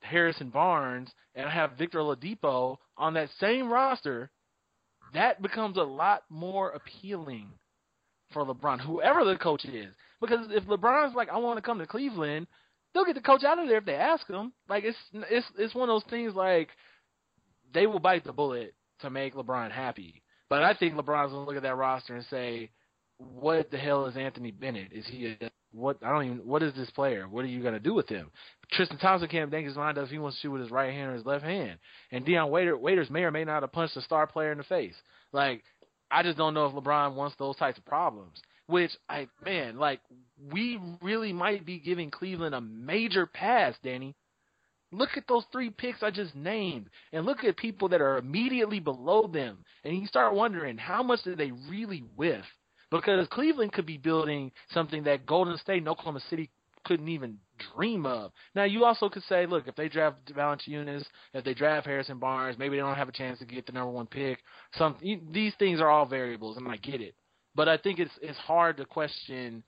Harrison Barnes, and I have Victor Oladipo on that same roster, that becomes a lot more appealing for LeBron, whoever the coach is. Because if LeBron's like, I want to come to Cleveland, they'll get the coach out of there if they ask him. Like it's it's it's one of those things like they will bite the bullet to make LeBron happy. But I think LeBron's gonna look at that roster and say, "What the hell is Anthony Bennett? Is he a, what? I don't even. What is this player? What are you gonna do with him?" Tristan Thompson can't make his mind up if he wants to shoot with his right hand or his left hand. And Dion Waiter, Waiters may or may not have punched a star player in the face. Like, I just don't know if LeBron wants those types of problems. Which I man, like we really might be giving Cleveland a major pass, Danny. Look at those three picks I just named, and look at people that are immediately below them, and you start wondering how much did they really whiff? Because Cleveland could be building something that Golden State and Oklahoma City couldn't even dream of. Now, you also could say, look, if they draft Valanciunas, if they draft Harrison Barnes, maybe they don't have a chance to get the number one pick. Some these things are all variables, and I get it, but I think it's it's hard to question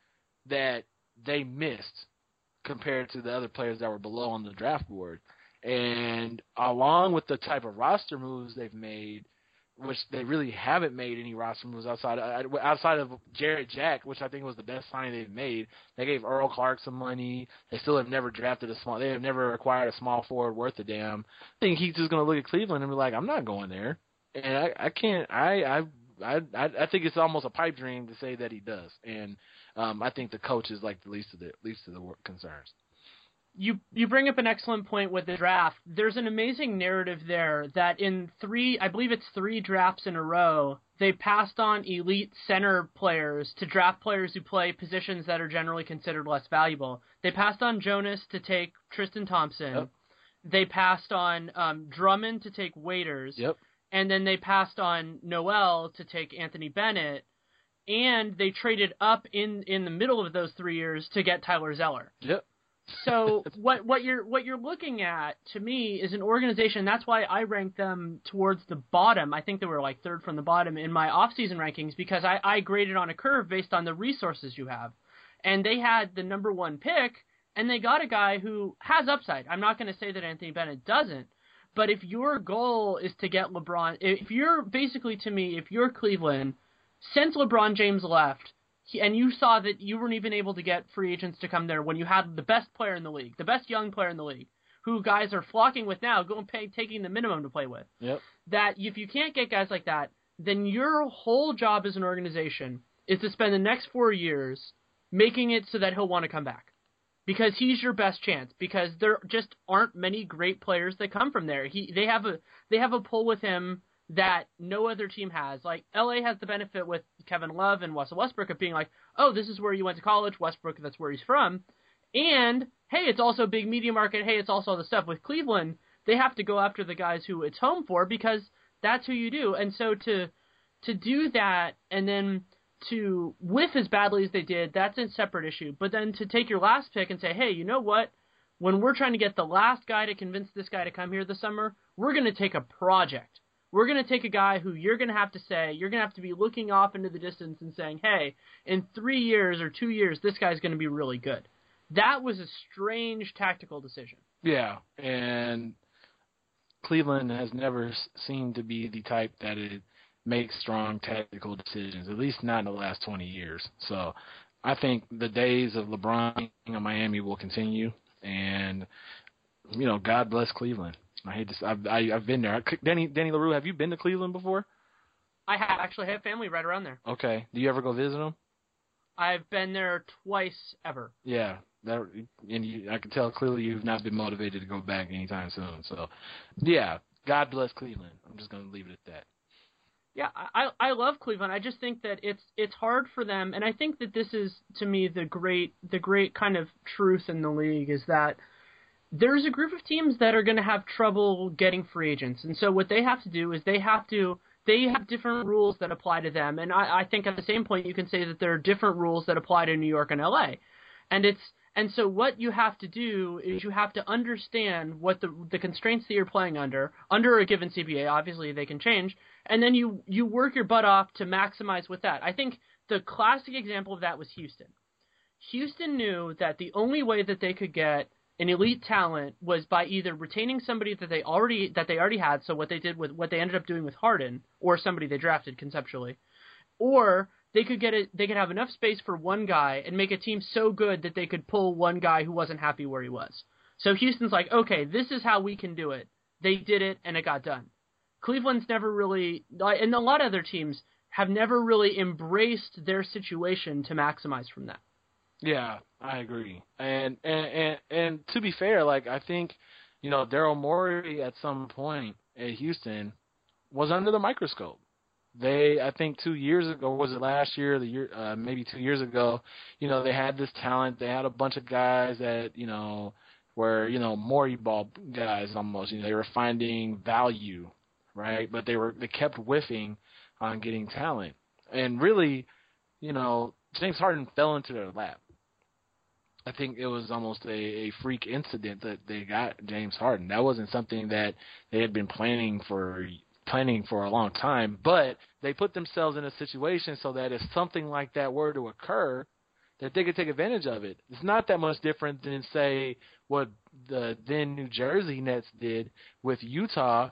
that they missed compared to the other players that were below on the draft board. And along with the type of roster moves they've made, which they really haven't made any roster moves outside of, outside of Jarrett Jack, which I think was the best signing they've made. They gave Earl Clark some money. They still have never drafted a small. They have never acquired a small forward worth a damn. I think he's just going to look at Cleveland and be like, I'm not going there, and I, I can't. I, I I I think it's almost a pipe dream to say that he does, and um, I think the coach is like the least of the least of the concerns.
You you bring up an excellent point with the draft. There's an amazing narrative there that in three, I believe it's three drafts in a row, they passed on elite center players to draft players who play positions that are generally considered less valuable. They passed on Jonas to take Tristan Thompson.
Yep.
They passed on um, Drummond to take Waiters.
Yep.
And then they passed on Noel to take Anthony Bennett and they traded up in in the middle of those three years to get Tyler Zeller.
Yep.
so what what you're what you're looking at to me is an organization. That's why I rank them towards the bottom. I think they were like third from the bottom in my off-season rankings because I, I graded on a curve based on the resources you have, and they had the number one pick and they got a guy who has upside. I'm not going to say that Anthony Bennett doesn't, but if your goal is to get LeBron, if you're basically to me, if you're Cleveland since LeBron James left, he, and you saw that you weren't even able to get free agents to come there when you had the best player in the league, the best young player in the league, who guys are flocking with now, going pay taking the minimum to play with.
Yep.
That if you can't get guys like that, then your whole job as an organization is to spend the next four years making it so that he'll want to come back. Because he's your best chance. Because there just aren't many great players that come from there. He they have a they have a pull with him that no other team has. Like LA has the benefit with Kevin Love and Russell Westbrook of being like, oh, this is where you went to college, Westbrook, that's where he's from. And hey, it's also big media market. Hey, it's also all the stuff with Cleveland. They have to go after the guys who it's home for because that's who you do. And so to to do that and then to whiff as badly as they did, that's a separate issue. But then to take your last pick and say, hey, you know what? When we're trying to get the last guy to convince this guy to come here this summer, we're going to take a project we're going to take a guy who you're going to have to say, you're going to have to be looking off into the distance and saying, hey, in three years or two years, this guy's going to be really good. That was a strange tactical decision.
Yeah, and Cleveland has never seemed to be the type that it makes strong tactical decisions, at least not in the last 20 years. So I think the days of LeBron in Miami will continue, and, you know, God bless Cleveland. I hate this. I've I, have been there. Danny Danny Leroux, have you been to Cleveland before?
I have actually have family right around there.
Okay. Do you ever go visit them?
I've been there twice ever.
Yeah, that, and you, I can tell clearly you've not been motivated to go back anytime soon. So, yeah, God bless Cleveland. I'm just going to leave it at that.
Yeah, I I love Cleveland. I just think that it's it's hard for them, and I think that this is to me the great the great kind of truth in the league is that there's a group of teams that are going to have trouble getting free agents, and so what they have to do is they have to they have different rules that apply to them, and I, I think at the same point you can say that there are different rules that apply to New York and LA, and it's and so what you have to do is you have to understand what the the constraints that you're playing under under a given CBA. Obviously they can change, and then you you work your butt off to maximize with that. I think the classic example of that was Houston. Houston knew that the only way that they could get an elite talent was by either retaining somebody that they already that they already had, so what they did with what they ended up doing with Harden, or somebody they drafted conceptually, or they could get it they could have enough space for one guy and make a team so good that they could pull one guy who wasn't happy where he was. So Houston's like, okay, this is how we can do it. They did it and it got done. Cleveland's never really and a lot of other teams have never really embraced their situation to maximize from that.
Yeah, I agree. And and and, and to be fair, like I think, you know, Daryl Morey at some point at Houston was under the microscope. They I think two years ago was it last year the year uh, maybe two years ago you know they had this talent. They had a bunch of guys that you know were you know Morey ball guys almost. You know they were finding value right? But they were they kept whiffing on getting talent. And really you know James Harden fell into their lap I think it was almost a, a freak incident that they got James Harden. That wasn't something that they had been planning for planning for a long time, but they put themselves in a situation so that if something like that were to occur, that they could take advantage of it. It's not that much different than say what the then New Jersey Nets did with Utah.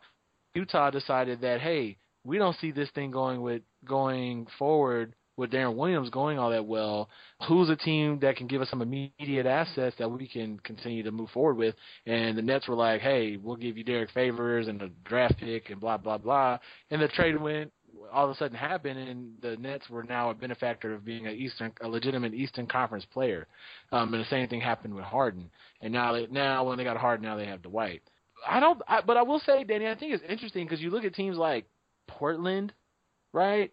Utah decided that hey, we don't see this thing going with going forward with Deron Williams going all that well, who's a team that can give us some immediate assets that we can continue to move forward with? And the Nets were like, hey, we'll give you Derrick Favors and a draft pick and blah blah blah. And the trade went all of a sudden happened, and the Nets were now a benefactor of being a Eastern, a legitimate Eastern Conference player. Um, and the same thing happened with Harden. And now, they, now when they got Harden, now they have Dwight. I don't, I, but I will say, Danny, I think it's interesting because you look at teams like Portland, right?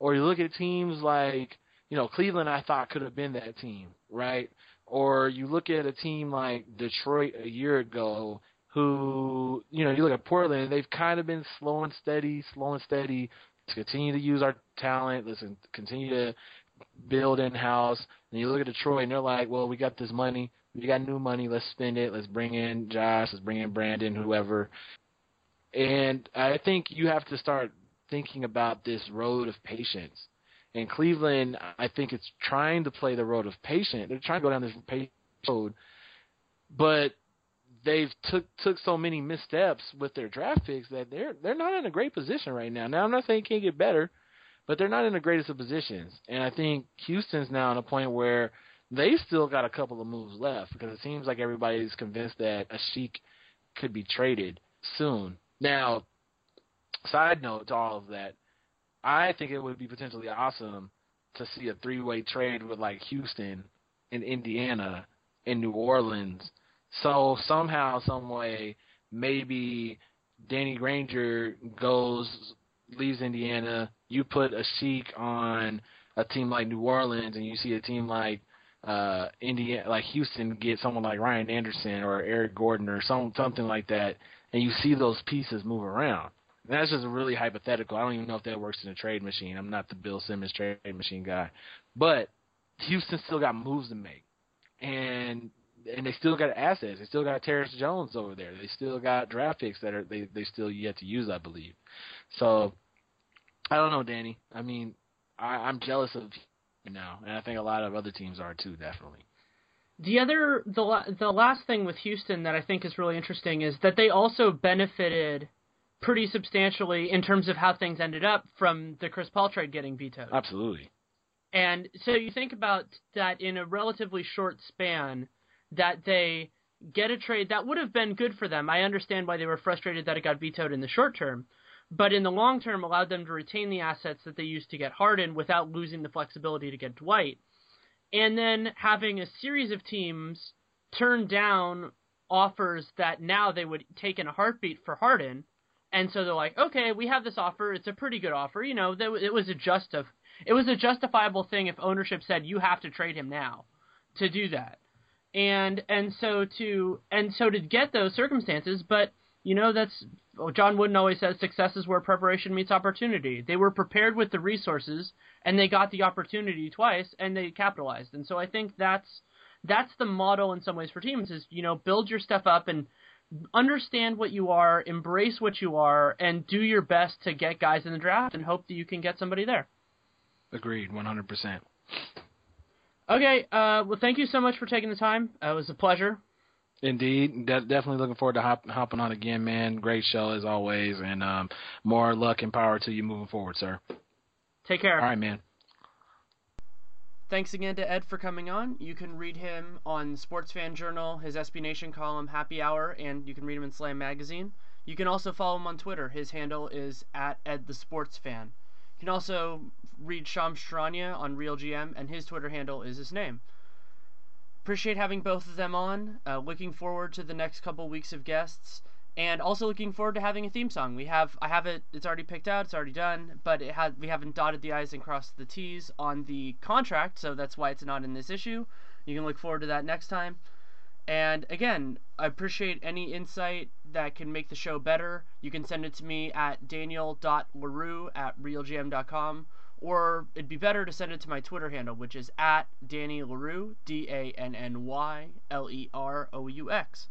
Or you look at teams like, you know, Cleveland, I thought could have been that team, right? Or you look at a team like Detroit a year ago, who, you know, you look at Portland, they've kind of been slow and steady, slow and steady to continue to use our talent. Let's continue to build in house. And you look at Detroit, and they're like, well, we got this money. We got new money. Let's spend it. Let's bring in Josh. Let's bring in Brandon, whoever. And I think you have to start thinking about this road of patience. And Cleveland, I think it's trying to play the road of patience. They're trying to go down this patient road, but they've took took so many missteps with their draft picks that they're they're not in a great position right now. Now I'm not saying it can't get better, but they're not in the greatest of positions. And I think Houston's now at a point where they still got a couple of moves left because it seems like everybody's convinced that Asik could be traded soon. Now, side note to all of that, I think it would be potentially awesome to see a three way trade with like Houston and Indiana and New Orleans. So somehow, some way, maybe Danny Granger goes leaves Indiana. You put Asik on a team like New Orleans, and you see a team like uh Indiana, like Houston, get someone like Ryan Anderson or Eric Gordon or some something like that, and you see those pieces move around. And that's just really hypothetical. I don't even know if that works in a trade machine. I'm not the Bill Simmons trade machine guy, but Houston still got moves to make, and and they still got assets. They still got Terrence Jones over there. They still got draft picks that are they they still yet to use, I believe. So I don't know, Danny. I mean, I, I'm jealous of Houston now, and I think a lot of other teams are too, definitely.
The other the the last thing with Houston that I think is really interesting is that they also benefited pretty substantially in terms of how things ended up from the Chris Paul trade getting vetoed.
Absolutely.
And so you think about that in a relatively short span, that they get a trade that would have been good for them. I understand why they were frustrated that it got vetoed in the short term, but in the long term allowed them to retain the assets that they used to get Harden without losing the flexibility to get Dwight. and then having a series of teams turn down offers that now they would take in a heartbeat for Harden. And so they're like, okay, we have this offer. It's a pretty good offer. You know, it was a just of, it was a justifiable thing if ownership said you have to trade him now to do that. And and so to and so to get those circumstances, but you know that's John Wooden always says success is where preparation meets opportunity. They were prepared with the resources and they got the opportunity twice and they capitalized. And so I think that's that's the model in some ways for teams is you know build your stuff up and understand what you are, embrace what you are, and do your best to get guys in the draft and hope that you can get somebody there.
Agreed, 100%.
Okay, uh, well, thank you so much for taking the time. Uh, it was a pleasure.
Indeed, De- definitely looking forward to hop- hopping on again, man. Great show as always, and um, more luck and power to you moving forward, sir.
Take care.
All right, man.
Thanks again to Ed for coming on. You can read him on Sports Fan Journal, his SB Nation column, Happy Hour, and you can read him in Slam Magazine. You can also follow him on Twitter. His handle is at Ed the Sports Fan. You can also read Shams Charania on Real GM, and his Twitter handle is his name. Appreciate having both of them on. Uh, looking forward to the next couple weeks of guests, and also looking forward to having a theme song. We have I have it. It's already picked out. It's already done, but it had we haven't dotted the i's and crossed the t's on the contract, so that's why it's not in this issue. You can look forward to that next time. And again, I appreciate any insight that can make the show better. You can send it to me at daniel.leroux at realgm.com, or it'd be better to send it to my Twitter handle, which is at Danny Leroux, D A N N Y L E R O U X.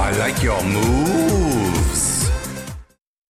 I like your moves.